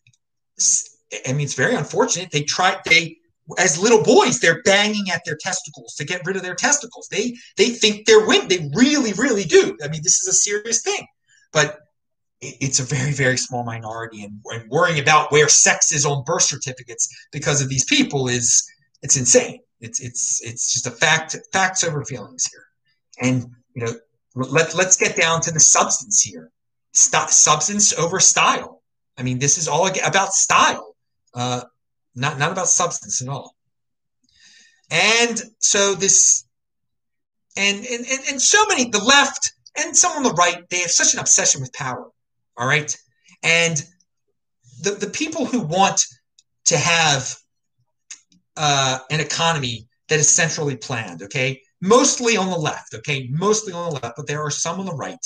I mean it's very unfortunate. They try they as little boys they're banging at their testicles to get rid of their testicles. They they think they're women. They really really do. I mean this is a serious thing. But it's a very very small minority and, and worrying about where sex is on birth certificates because of these people is it's insane it's it's it's just a fact facts over feelings here and you know let, let's get down to the substance here St- substance over style i mean this is all about style uh, not not about substance at all and so this and and, and, and so many the left and some on the right they have such an obsession with power all right. And the, the people who want to have uh, an economy that is centrally planned, okay, mostly on the left, okay, mostly on the left, but there are some on the right.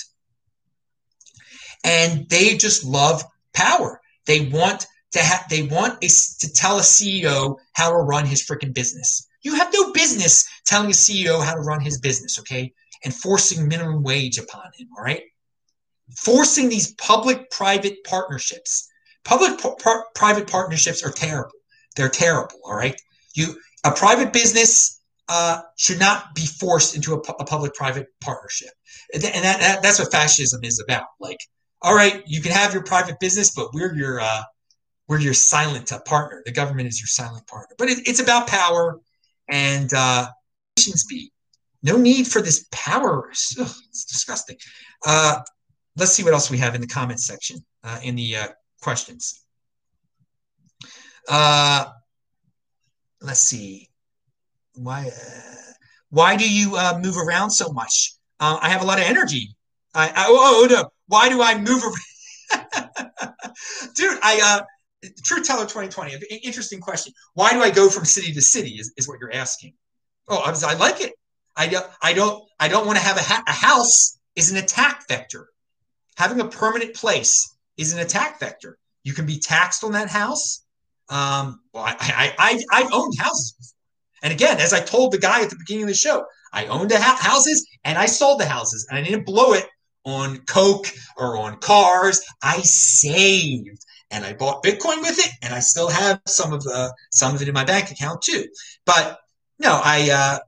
And they just love power. They want to have, they want a, to tell a CEO how to run his freaking business. You have no business telling a CEO how to run his business, okay, and forcing minimum wage upon him, all right? forcing these public private partnerships. Public par- private partnerships are terrible. They're terrible. All right. You a private business uh, should not be forced into a, a public private partnership, and, that, that, that's what fascism is about. Like, all right, you can have your private business, but we're your uh, we're your silent partner. The government is your silent partner. But it, it's about power and uh, be. No need for this power. Ugh, it's disgusting. Uh, let's see what else we have in the comments section uh, in the uh, questions. Uh, let's see. Why? Uh, why do you uh, move around so much? Uh, I have a lot of energy. I, I oh, oh no. Why do I move around? <laughs> Dude, I uh, True Teller 2020. Interesting question. Why do I go from city to city? Is, is what you're asking. Oh, I, was, I like it. I don't. I don't. I don't want to have a, ha- a house. Is an attack vector having a permanent place is an attack vector. You can be taxed on that house. Um, well, I, I, I, have owned houses before. And again, as I told the guy at the beginning of the show, I owned ha- houses and I sold the houses and I didn't blow it on Coke or on cars. I saved and I bought Bitcoin with it and I still have some of the, some of it in my bank account too. But no, I, uh,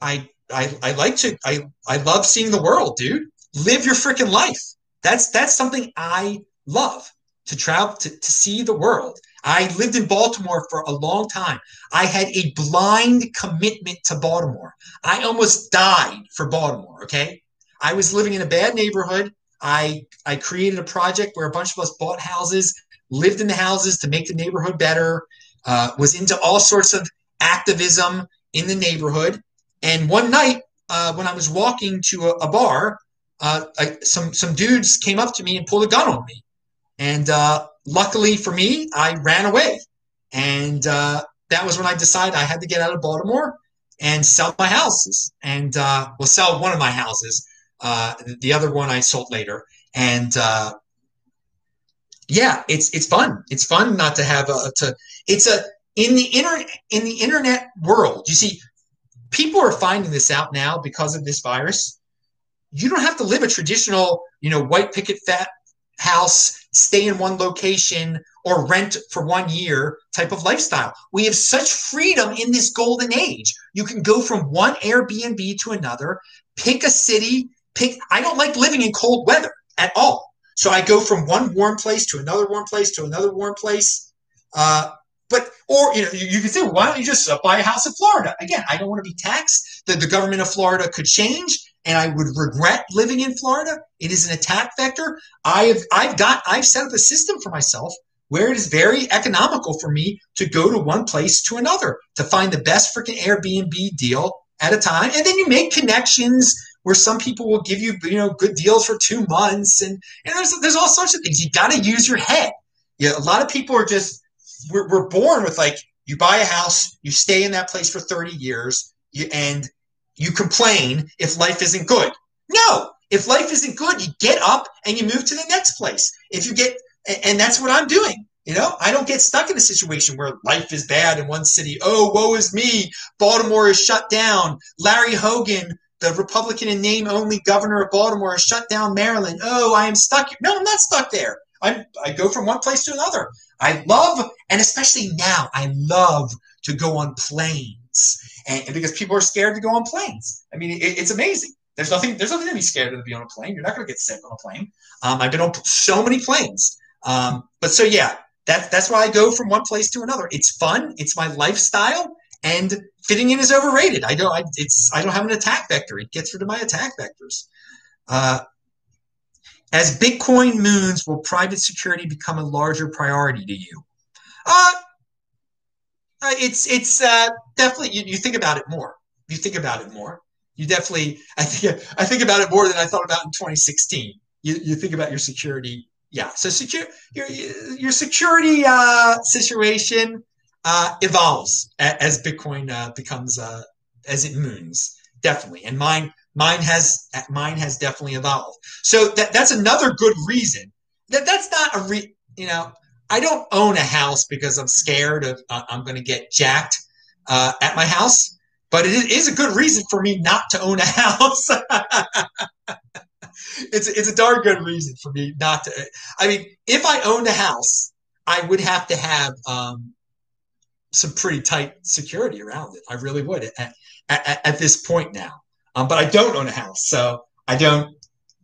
I, I, I like to, I, I love seeing the world, dude live your freaking life. That's that's something I love to travel to, to see the world. I lived in Baltimore for a long time. I had a blind commitment to Baltimore. I almost died for Baltimore, okay? I was living in a bad neighborhood. I I created a project where a bunch of us bought houses, lived in the houses to make the neighborhood better, uh, was into all sorts of activism in the neighborhood. And one night, uh, when I was walking to a, a bar, uh, I, some some dudes came up to me and pulled a gun on me, and uh, luckily for me, I ran away, and uh, that was when I decided I had to get out of Baltimore and sell my houses, and uh, well, sell one of my houses. Uh, the other one I sold later, and uh, yeah, it's it's fun. It's fun not to have a to. It's a in the internet in the internet world. You see, people are finding this out now because of this virus you don't have to live a traditional, you know, white picket fat house stay in one location or rent for one year type of lifestyle. We have such freedom in this golden age. You can go from one Airbnb to another, pick a city, pick. I don't like living in cold weather at all. So I go from one warm place to another warm place to another warm place. Uh, but or you know you, you can say, why don't you just buy a house in Florida? Again, I don't want to be taxed. The, the government of Florida could change, and I would regret living in Florida. It is an attack vector. I've I've got I've set up a system for myself where it is very economical for me to go to one place to another to find the best freaking Airbnb deal at a time, and then you make connections where some people will give you you know good deals for two months, and and there's there's all sorts of things. You got to use your head. Yeah, a lot of people are just we're, we're born with like you buy a house, you stay in that place for 30 years, you, and you complain if life isn't good. No, if life isn't good, you get up and you move to the next place. If you get, and that's what I'm doing. You know, I don't get stuck in a situation where life is bad in one city. Oh, woe is me. Baltimore is shut down. Larry Hogan, the Republican in name only governor of Baltimore, has shut down Maryland. Oh, I am stuck. here. No, I'm not stuck there. I'm, I go from one place to another. I love, and especially now, I love to go on planes, and, and because people are scared to go on planes. I mean, it, it's amazing. There's nothing. There's nothing to be scared of to be on a plane. You're not going to get sick on a plane. Um, I've been on so many planes. Um, but so yeah, that that's why I go from one place to another. It's fun. It's my lifestyle, and fitting in is overrated. I don't. I, it's. I don't have an attack vector. It gets rid of my attack vectors. Uh, as Bitcoin moons, will private security become a larger priority to you? Uh, uh it's it's uh, definitely you, you think about it more. You think about it more. You definitely I think I think about it more than I thought about in 2016. You, you think about your security. Yeah. So secure your your security uh, situation uh, evolves as Bitcoin uh, becomes uh, as it moons. Definitely. And mine Mine has mine has definitely evolved. So that, that's another good reason. That that's not a re, you know, I don't own a house because I'm scared of uh, I'm going to get jacked uh, at my house, but it is a good reason for me not to own a <laughs> house. it's it's a darn good reason for me not to. I mean, if I owned a house, I would have to have um, some pretty tight security around it. I really would at, at, at this point now. Um, but I don't own a house, so I don't.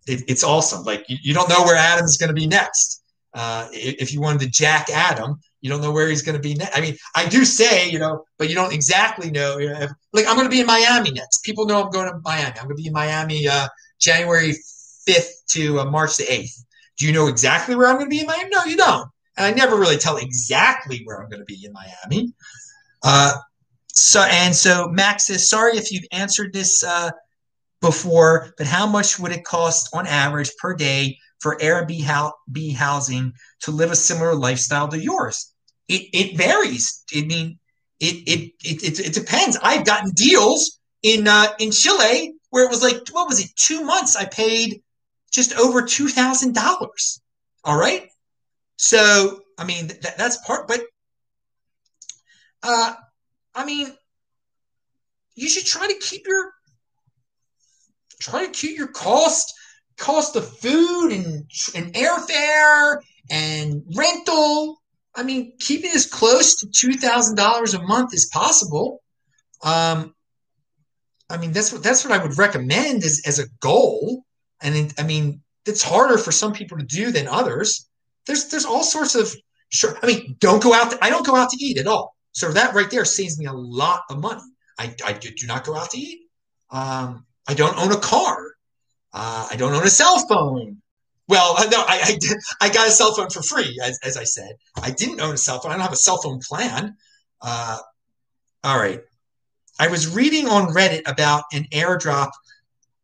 It, it's awesome. Like you, you, don't know where Adam's going to be next. Uh, if you wanted to jack Adam, you don't know where he's going to be next. I mean, I do say, you know, but you don't exactly know. You know if, like I'm going to be in Miami next. People know I'm going to Miami. I'm going to be in Miami uh, January 5th to uh, March the 8th. Do you know exactly where I'm going to be in Miami? No, you don't. And I never really tell exactly where I'm going to be in Miami. Uh, so and so Max says, sorry if you've answered this uh, before, but how much would it cost on average per day for Airbnb housing to live a similar lifestyle to yours? It, it varies. I mean, it, it, it, it, it depends. I've gotten deals in uh, in Chile where it was like, what was it, two months? I paid just over two thousand dollars. All right, so I mean that, that's part, but uh, I mean, you should try to keep your try to keep your cost cost of food and and airfare and rental. I mean, keep it as close to two thousand dollars a month as possible. Um, I mean, that's what that's what I would recommend as as a goal. And it, I mean, it's harder for some people to do than others. There's there's all sorts of sure. I mean, don't go out. To, I don't go out to eat at all. So that right there saves me a lot of money. I, I do not go out to eat. Um, I don't own a car. Uh, I don't own a cell phone. Well, <laughs> no, I, I, I, got a cell phone for free, as, as, I said. I didn't own a cell phone. I don't have a cell phone plan. Uh, all right. I was reading on Reddit about an airdrop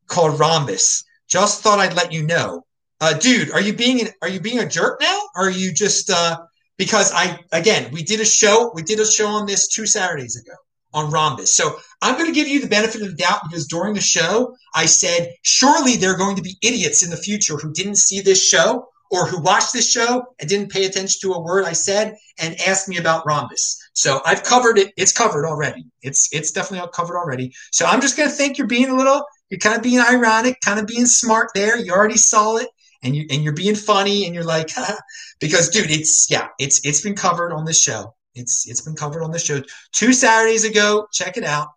called Rhombus. Just thought I'd let you know. Uh, dude, are you being are you being a jerk now? Are you just uh, because I again we did a show we did a show on this two Saturdays ago on Rhombus. So I'm going to give you the benefit of the doubt because during the show, I said, surely there are going to be idiots in the future who didn't see this show or who watched this show and didn't pay attention to a word I said and asked me about Rhombus. So I've covered it. It's covered already. It's it's definitely covered already. So I'm just going to think you're being a little, you're kind of being ironic, kind of being smart there. You already saw it. And you and you're being funny and you're like because dude it's yeah it's it's been covered on this show. It's it's been covered on the show. Two saturdays ago check it out.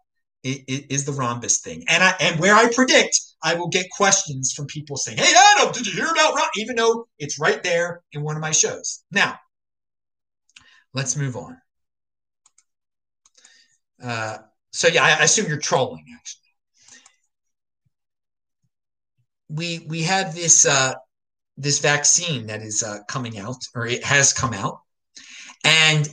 It, it is the rhombus thing. And i and where i predict i will get questions from people saying hey adam did you hear about rhombus even though it's right there in one of my shows. Now let's move on. Uh, so yeah I, I assume you're trolling actually. We we have this uh, this vaccine that is uh, coming out, or it has come out, and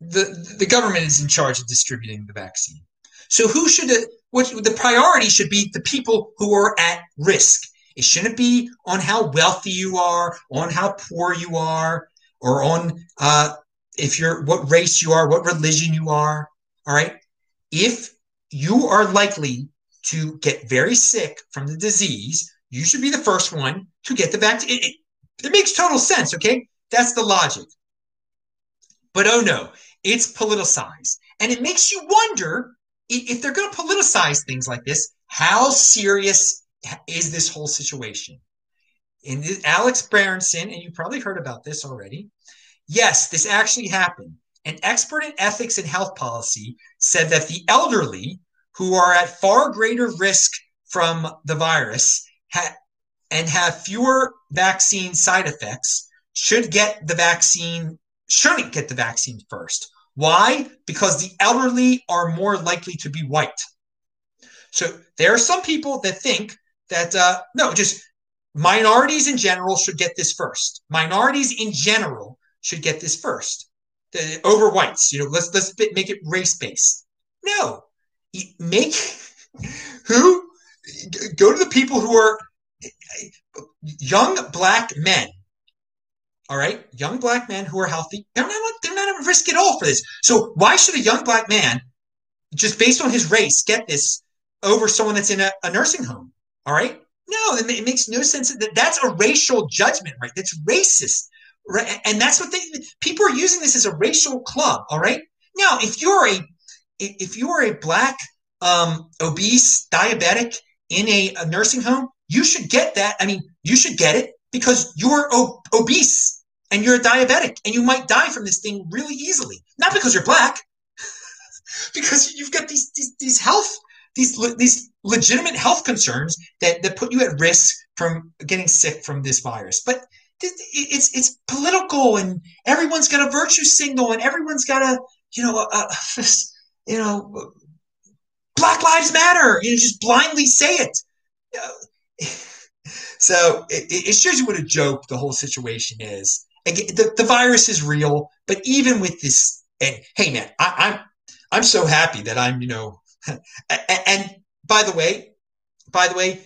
the the government is in charge of distributing the vaccine. So who should uh, what the priority should be the people who are at risk. It shouldn't be on how wealthy you are, on how poor you are, or on uh, if you're what race you are, what religion you are. All right. If you are likely to get very sick from the disease, you should be the first one to get the vaccine. It, it, it makes total sense, okay? That's the logic. But oh no, it's politicized. And it makes you wonder if they're going to politicize things like this, how serious is this whole situation? In Alex Berenson, and you probably heard about this already. Yes, this actually happened. An expert in ethics and health policy said that the elderly who are at far greater risk from the virus and have fewer vaccine side effects should get the vaccine, shouldn't get the vaccine first. Why? Because the elderly are more likely to be white. So there are some people that think that, uh, no, just minorities in general should get this first. Minorities in general should get this first the, over whites. You know, let's let's make it race based. No, make <laughs> who go to the people who are young black men. All right, young black men who are healthy. They're not they're not at risk at all for this. So why should a young black man, just based on his race, get this over someone that's in a, a nursing home? All right, no, it makes no sense. That that's a racial judgment, right? That's racist, right? And that's what they people are using this as a racial club. All right, now if you're a if you are a black, um, obese, diabetic in a, a, nursing home, you should get that. I mean, you should get it because you're obese and you're a diabetic and you might die from this thing really easily. Not because you're black, <laughs> because you've got these, these, these health, these, these legitimate health concerns that, that put you at risk from getting sick from this virus. But it's it's political and everyone's got a virtue signal and everyone's got a you know a, a, <laughs> you know, Black Lives Matter. You just blindly say it. <laughs> So it, it, shows you what a joke the whole situation is. Again, the, the virus is real, but even with this, and hey man, I, I'm I'm so happy that I'm you know, <laughs> and, and by the way, by the way,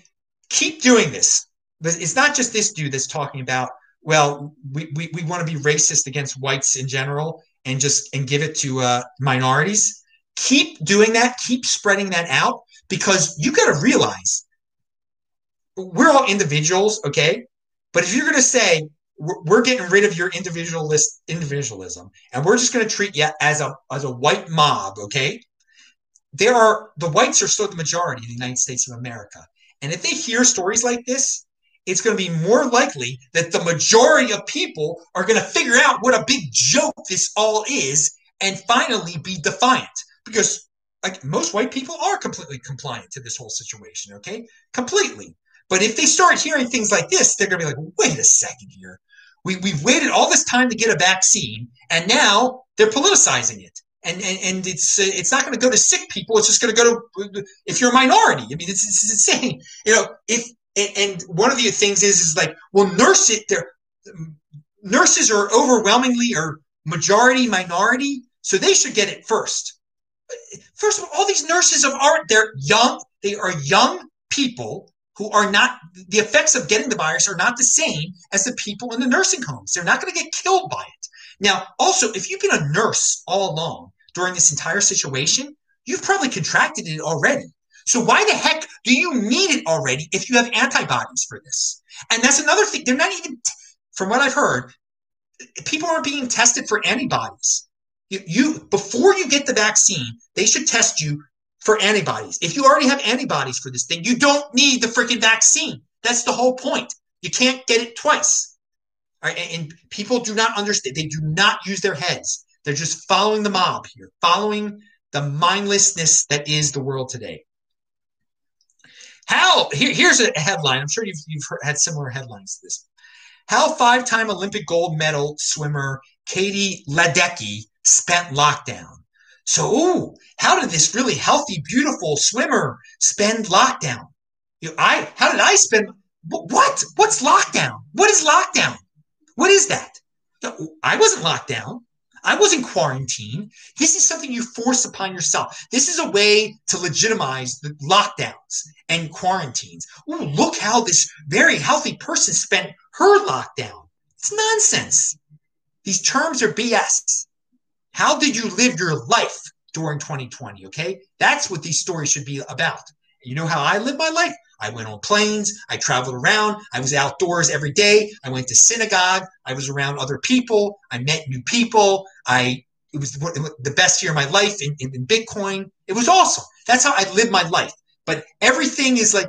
keep doing this. It's not just this dude that's talking about. Well, we, we, we want to be racist against whites in general and just and give it to uh, minorities keep doing that, keep spreading that out because you got to realize we're all individuals, okay? But if you're going to say we're getting rid of your individualist individualism and we're just going to treat you as a as a white mob, okay? There are the whites are still the majority in the United States of America. And if they hear stories like this, it's going to be more likely that the majority of people are going to figure out what a big joke this all is and finally be defiant because like most white people are completely compliant to this whole situation, okay? Completely. But if they start hearing things like this, they're to be like, wait a second here. We, we've waited all this time to get a vaccine, and now they're politicizing it. And, and, and it's it's not going to go to sick people. It's just going to go to if you're a minority. I mean, it's, it's insane. You know, if and one of the things is is like, well, nurse it. There, nurses are overwhelmingly or majority minority, so they should get it first first of all, all these nurses of art, they're young, they are young people who are not the effects of getting the virus are not the same as the people in the nursing homes. They're not going to get killed by it. Now, also, if you've been a nurse all along during this entire situation, you've probably contracted it already. So why the heck do you need it already if you have antibodies for this? And that's another thing. They're not even, from what I've heard, people aren't being tested for antibodies. You, you before you get the vaccine, they should test you for antibodies. If you already have antibodies for this thing, you don't need the freaking vaccine. That's the whole point. You can't get it twice. All right, and, and people do not understand. They do not use their heads. They're just following the mob here, following the mindlessness that is the world today. How here, here's a headline. I'm sure you've, you've heard, had similar headlines to this. How five-time Olympic gold medal swimmer Katie Ledecky spent lockdown. So, ooh, how did this really healthy, beautiful swimmer spend lockdown? You know, I how did I spend what? What's lockdown? What is lockdown? What is that? I wasn't locked down. I wasn't quarantined. This is something you force upon yourself. This is a way to legitimize the lockdowns and quarantines. Ooh, look how this very healthy person spent her lockdown. It's nonsense. These terms are BS. How did you live your life during 2020? Okay. That's what these stories should be about. You know how I live my life? I went on planes. I traveled around. I was outdoors every day. I went to synagogue. I was around other people. I met new people. I it was the best year of my life in, in, in Bitcoin. It was awesome. That's how I live my life. But everything is like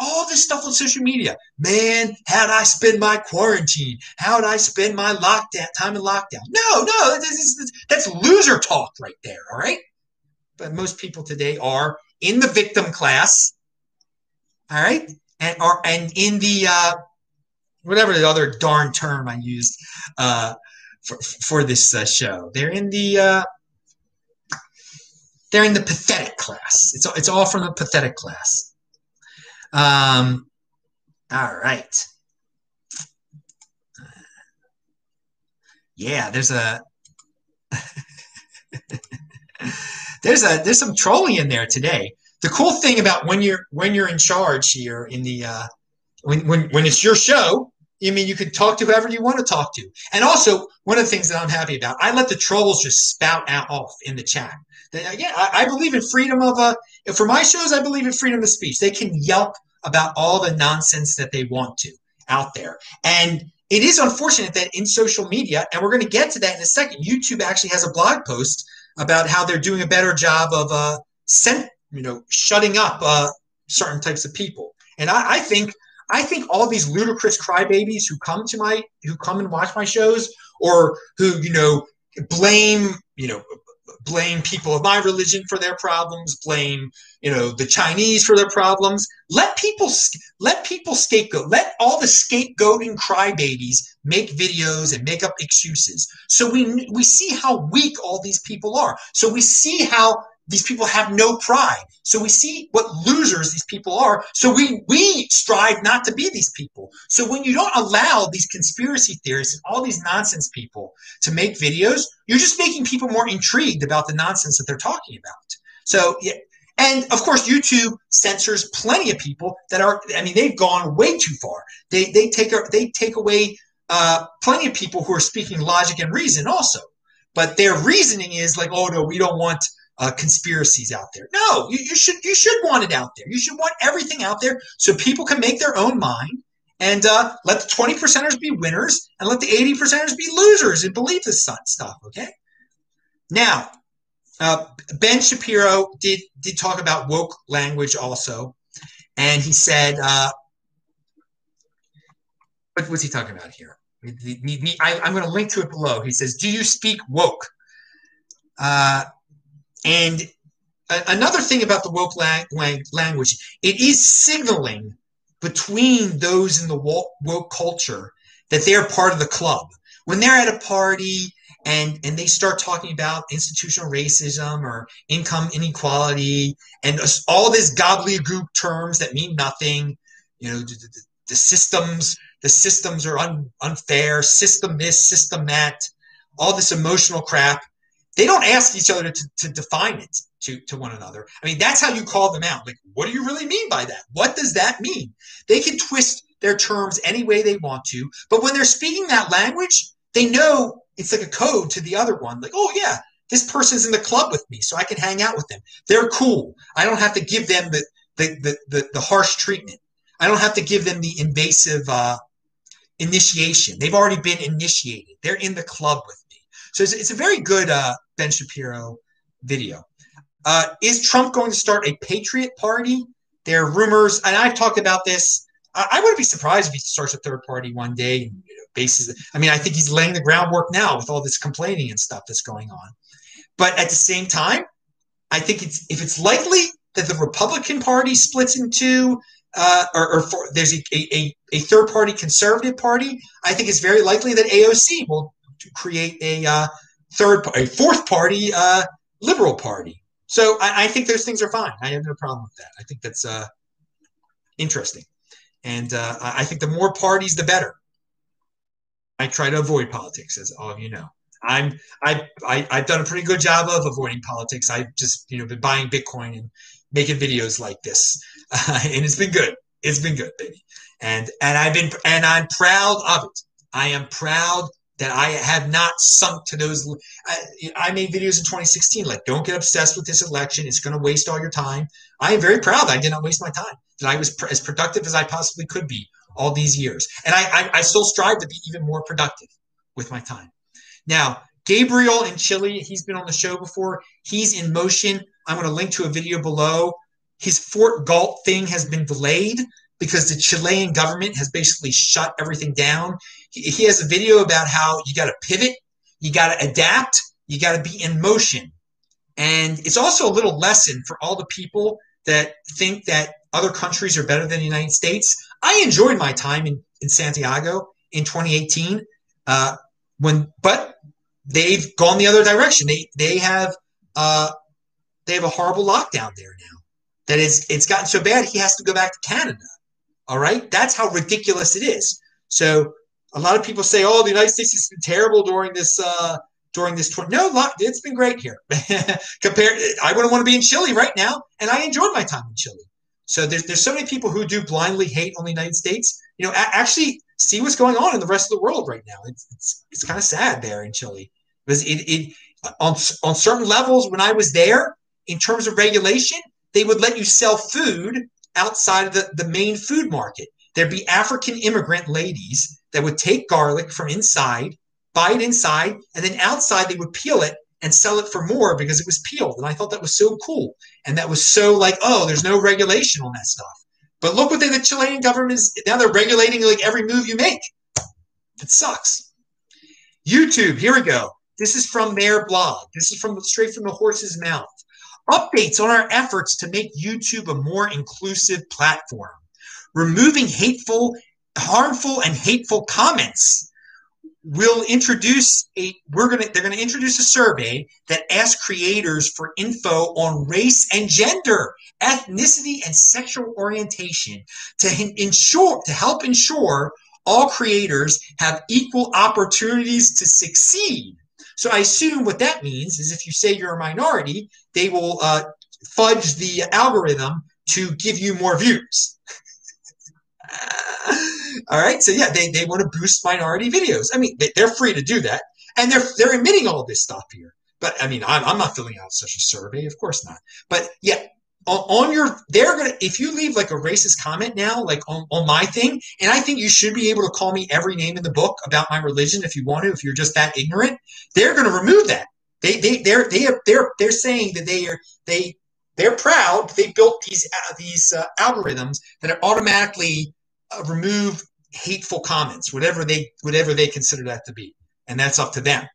all this stuff on social media. Man, how'd I spend my quarantine? How'd I spend my lockdown time in lockdown? No, no, that's, that's loser talk right there. All right. But most people today are in the victim class all right, and are and in the uh, whatever the other darn term I used uh, for for this uh, show, they're in the uh, they're in the pathetic class. It's it's all from the pathetic class. Um, all right. Yeah, there's a <laughs> there's a there's some trolling in there today the cool thing about when you're when you're in charge here in the uh, when when when it's your show, I mean, you can talk to whoever you want to talk to. And also, one of the things that I'm happy about, I let the trolls just spout out off in the chat. Uh, I, I, believe in freedom of uh, for my shows. I believe in freedom of speech. They can yelp about all the nonsense that they want to out there, and it is unfortunate that in social media, and we're going to get to that in a second. YouTube actually has a blog post about how they're doing a better job of uh, cent- you know, shutting up uh, certain types of people. And I, I think I think all these ludicrous crybabies who come to my who come and watch my shows or who you know blame you know blame people of my religion for their problems blame you know the chinese for their problems. Let people let people scapegoat let all the scapegoating crybabies make videos and make up excuses. So we we see how weak all these people are. So we see how these people have no pride. So we see what losers these people are. So we we strive not to be these people. So when you don't allow these conspiracy theorists and all these nonsense people to make videos, you're just making people more intrigued about the nonsense that they're talking about. So yeah, and of course YouTube censors plenty of people that are I mean they've gone way too far. They they take they take away uh, plenty of people who are speaking logic and reason also. But their reasoning is like, oh no, we don't want uh, conspiracies out there. No, you, you should you should want it out there. You should want everything out there so people can make their own mind and uh, let the 20 percenters be winners and let the 80 percenters be losers and believe this stuff. Okay. Now, uh, Ben Shapiro did did talk about woke language also, and he said, uh, what was he talking about here? I, am going to link to it below. He says, "Do you speak woke?" Uh, and another thing about the woke language, it is signaling between those in the woke culture that they're part of the club. When they're at a party and and they start talking about institutional racism or income inequality and all these gobbledygook terms that mean nothing, you know, the, the, the systems the systems are un, unfair, system this, system that, all this emotional crap they don't ask each other to, to define it to, to one another. I mean, that's how you call them out. Like, what do you really mean by that? What does that mean? They can twist their terms any way they want to, but when they're speaking that language, they know it's like a code to the other one. Like, oh yeah, this person's in the club with me, so I can hang out with them. They're cool. I don't have to give them the the the, the, the harsh treatment. I don't have to give them the invasive uh, initiation. They've already been initiated. They're in the club with me. So it's, it's a very good uh, Ben Shapiro video. Uh, is Trump going to start a Patriot Party? There are rumors, and I've talked about this. I, I wouldn't be surprised if he starts a third party one day and you know, bases. I mean, I think he's laying the groundwork now with all this complaining and stuff that's going on. But at the same time, I think it's if it's likely that the Republican Party splits into uh, or, or for, there's a, a, a, third party conservative party, I think it's very likely that AOC will create a uh, third, a fourth party uh, liberal party. So I, I, think those things are fine. I have no problem with that. I think that's uh, interesting, and uh, I think the more parties, the better. I try to avoid politics, as all of you know. I'm I, I I've done a pretty good job of avoiding politics. I've just you know been buying Bitcoin and making videos like this, <laughs> and it's been good. It's been good, baby. And and I've been and I'm proud of it. I am proud that I have not sunk to those. I, I, made videos in 2016 like, don't get obsessed with this election. It's going to waste all your time. I am very proud I did not waste my time. That I was pr- as productive as I possibly could be all these years, and I, I, I still strive to be even more productive with my time. Now, Gabriel in Chile, he's been on the show before. He's in motion. I'm going to link to a video below. His Fort Galt thing has been delayed because the Chilean government has basically shut everything down. He, has a video about how you got to pivot, you got to adapt, you got to be in motion. And it's also a little lesson for all the people that think that other countries are better than the United States. I enjoyed my time in, in Santiago in 2018. Uh, when, but they've gone the other direction. They they have uh, they have a horrible lockdown there now. That is, it's gotten so bad he has to go back to Canada. All right, that's how ridiculous it is. So a lot of people say, "Oh, the United States has been terrible during this uh, during this tour." No, it's been great here. <laughs> Compared, I wouldn't want to be in Chile right now, and I enjoyed my time in Chile. So there's there's so many people who do blindly hate on the United States. You know, actually see what's going on in the rest of the world right now. It's it's, it's kind of sad there in Chile because it, it on on certain levels when I was there in terms of regulation, they would let you sell food outside of the, the main food market. There'd be African immigrant ladies that would take garlic from inside, buy it inside, and then outside they would peel it and sell it for more because it was peeled. And I thought that was so cool. And that was so like, oh, there's no regulation on that stuff. But look what they, the Chilean government is now they're regulating like every move you make. It sucks. YouTube, here we go. This is from their blog. This is from straight from the horse's mouth. Updates on our efforts to make YouTube a more inclusive platform. Removing hateful, harmful, and hateful comments we'll introduce a we're gonna they're gonna introduce a survey that asks creators for info on race and gender ethnicity and sexual orientation to ensure to help ensure all creators have equal opportunities to succeed. So i assume what that means is if you say you're a minority they will uh, fudge the algorithm to give you more views <laughs> All right. So yeah, they, they want to boost minority videos. I mean, they, are free to do that. And they're, they're admitting all this stuff here. But I mean, I'm, I'm not filling out such a survey. Of course not. But yeah, on, on your, they're going to, if you leave like a racist comment now, like on, on my thing, and I think you should be able to call me every name in the book about my religion if you want to, if you're just that ignorant, they're going to remove that. They, they, they're, they are, they're, they're saying that they are, they, they're proud. They built these, uh, these uh, algorithms that are automatically uh, remove hateful comments, whatever they whatever they consider that to be, and that's up to them.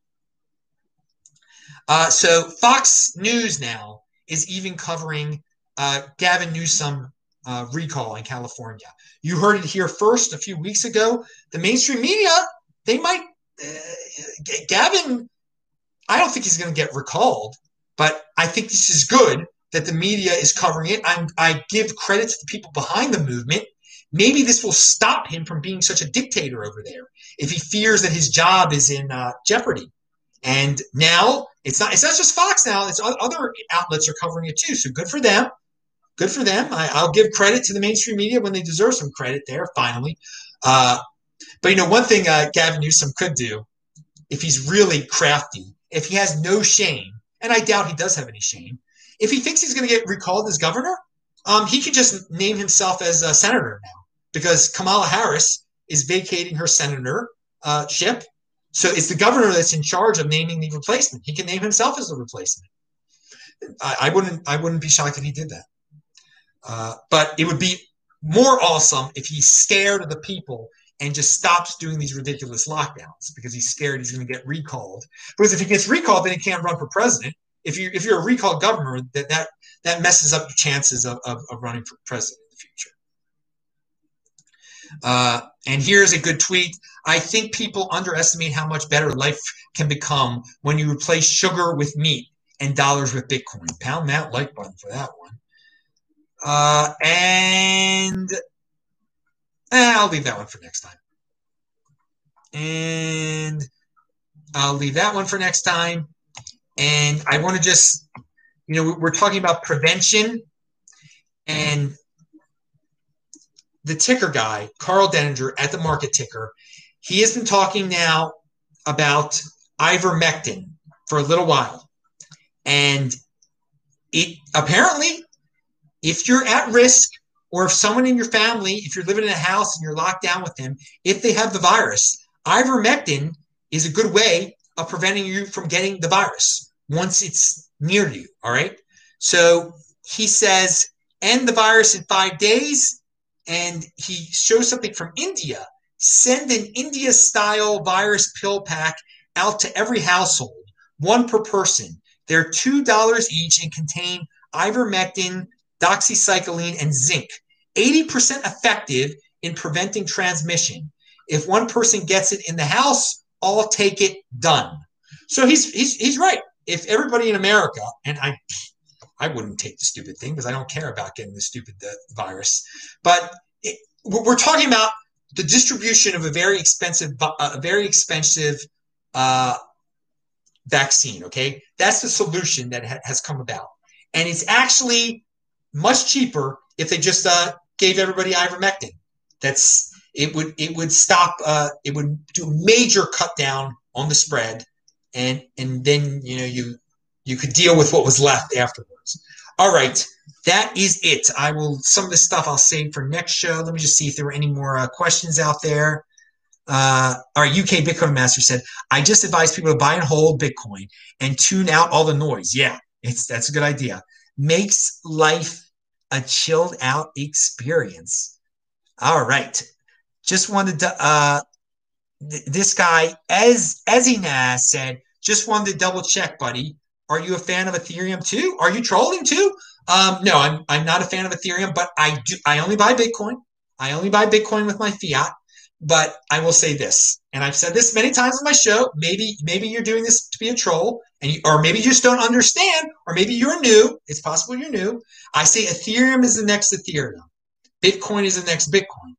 Uh, so Fox News now is even covering uh, Gavin Newsom uh, recall in California. You heard it here first a few weeks ago. The mainstream media they might uh, Gavin. I don't think he's going to get recalled, but I think this is good that the media is covering it. I'm, I give credit to the people behind the movement maybe this will stop him from being such a dictator over there if he fears that his job is in uh, jeopardy. And now it's not it's not just Fox now; it's other outlets are covering it too. So good for them. Good for them. I, will give credit to the mainstream media when they deserve some credit there. Finally, uh, but you know one thing uh, Gavin Newsom could do if he's really crafty, if he has no shame, and I doubt he does have any shame. If he thinks he's going to get recalled as governor, um, he could just name himself as a senator now because Kamala Harris is vacating her senatorship. Uh, so it's the governor that's in charge of naming the replacement. He can name himself as the replacement. I, I wouldn't. I wouldn't be shocked if he did that. Uh, but it would be more awesome if he's scared of the people and just stops doing these ridiculous lockdowns because he's scared he's going to get recalled. Because if he gets recalled, then he can't run for president. If you if you're a recalled governor, that that that messes up your chances of, of, of running for president. Uh, and here's a good tweet. I think people underestimate how much better life can become when you replace sugar with meat and dollars with Bitcoin. Pound that like button for that one. Uh, and eh, I'll leave that one for next time. And I'll leave that one for next time. And I want to just, you know, we're talking about prevention and the ticker guy, Karl Denninger at the market ticker, he has been talking now about ivermectin for a little while. And it apparently, if you're at risk, or if someone in your family, if you're living in a house and you're locked down with them, if they have the virus, ivermectin is a good way of preventing you from getting the virus once it's near you. All right. So he says, end the virus in five days. And he shows something from India. Send an India style virus pill pack out to every household, one per person. They're $2 each and contain ivermectin, doxycycline, and zinc. 80% effective in preventing transmission. If one person gets it in the house, all take it done. So he's he's he's right. If everybody in America, and I I wouldn't take the stupid thing because I don't care about getting the stupid the virus, but it, we're talking about the distribution of a very expensive a very expensive uh, vaccine. Okay, that's the solution that ha- has come about, and it's actually much cheaper if they just uh, gave everybody ivermectin. That's it would it would stop uh, it would do a major cut down on the spread, and and then you know you you could deal with what was left afterwards. All right, that is it. I will some of this stuff I'll save for next show. Let me just see if there were any more uh, questions out there. Uh, our UK Bitcoin master said, "I just advise people to buy and hold Bitcoin and tune out all the noise." Yeah, it's that's a good idea. Makes life a chilled out experience. All right. Just wanted to, uh, th- this guy, as Ezina said, just wanted to double check, buddy. Are you a fan of Ethereum too? Are you trolling too? Um, no, I'm, I'm not a fan of Ethereum, but I do, I only buy Bitcoin. I only buy Bitcoin with my fiat. But I will say this, and I've said this many times on my show. Maybe maybe you're doing this to be a troll, and you, or maybe you just don't understand, or maybe you're new. It's possible you're new. I say Ethereum is the next Ethereum. Bitcoin is the next Bitcoin.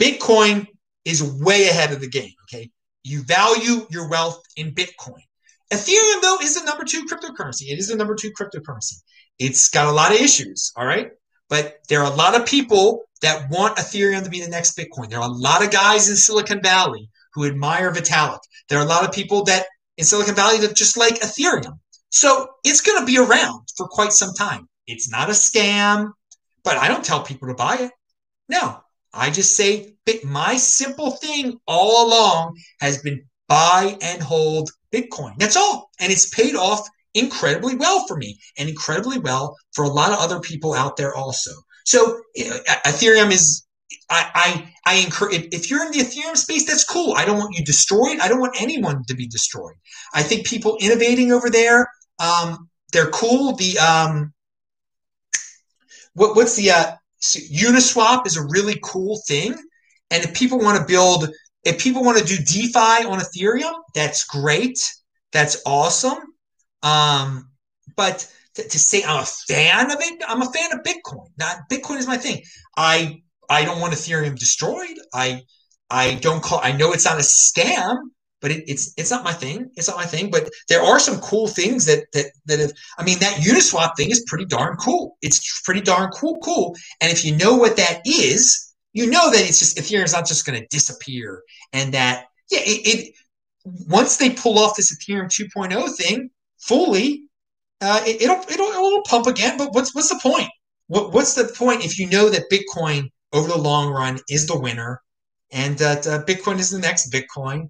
Bitcoin is way ahead of the game. Okay, you value your wealth in Bitcoin. Ethereum though is the number two cryptocurrency. It is the number two cryptocurrency. It's got a lot of issues. All right, but there are a lot of people that want Ethereum to be the next Bitcoin. There are a lot of guys in Silicon Valley who admire Vitalik. There are a lot of people that in Silicon Valley that just like Ethereum. So it's going to be around for quite some time. It's not a scam, but I don't tell people to buy it. No, I just say my simple thing all along has been buy and hold Bitcoin. That's all. And it's paid off incredibly well for me and incredibly well for a lot of other people out there also. So Ethereum is I, I, I encourage if, if, you're in the Ethereum space, that's cool. I don't want you destroyed. I don't want anyone to be destroyed. I think people innovating over there, um, they're cool. The um, what, what's the uh, Uniswap is a really cool thing, and if people want to build, if people want to do DeFi on Ethereum, that's great. That's awesome. Um, but to, say I'm a fan of it, I'm a fan of Bitcoin. Not Bitcoin is my thing. I I don't want Ethereum destroyed. I I don't call. I know it's not a scam, but it, it's it's not my thing. It's not my thing. But there are some cool things that that that have. I mean, that Uniswap thing is pretty darn cool. It's pretty darn cool, cool. And if you know what that is, you know that it's just Ethereum's not just going to disappear, and that yeah, it, it once they pull off this Ethereum 2.0 thing fully, uh, it, will it'll it'll pump again. But what's what's the point? What, what's the point if you know that Bitcoin over the long run is the winner, and that uh, Bitcoin is the next Bitcoin?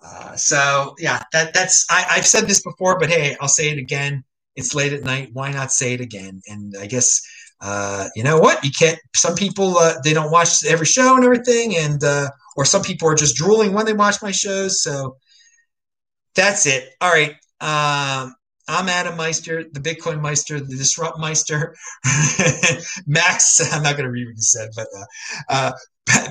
Uh, so yeah, that that's I, I've said this before, but hey, I'll say it again. It's late at night. Why not say it again? And I guess uh, you know what? You can't. Some people uh, they don't watch every show and everything, and uh, or some people are just drooling when they watch my shows. So that's it. All right. Um, I'm Adam Meister, the Bitcoin Meister, the Disrupt Meister. <laughs> Max, I'm not going to read what you said, but uh, uh,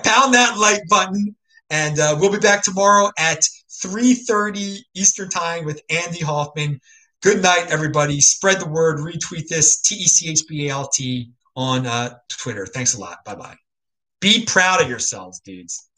pound that like button, and uh, we'll be back tomorrow at 3:30 Eastern Time with Andy Hoffman. Good night, everybody. Spread the word. Retweet this T E C H B A L T on uh, Twitter. Thanks a lot. Bye bye. Be proud of yourselves, dudes.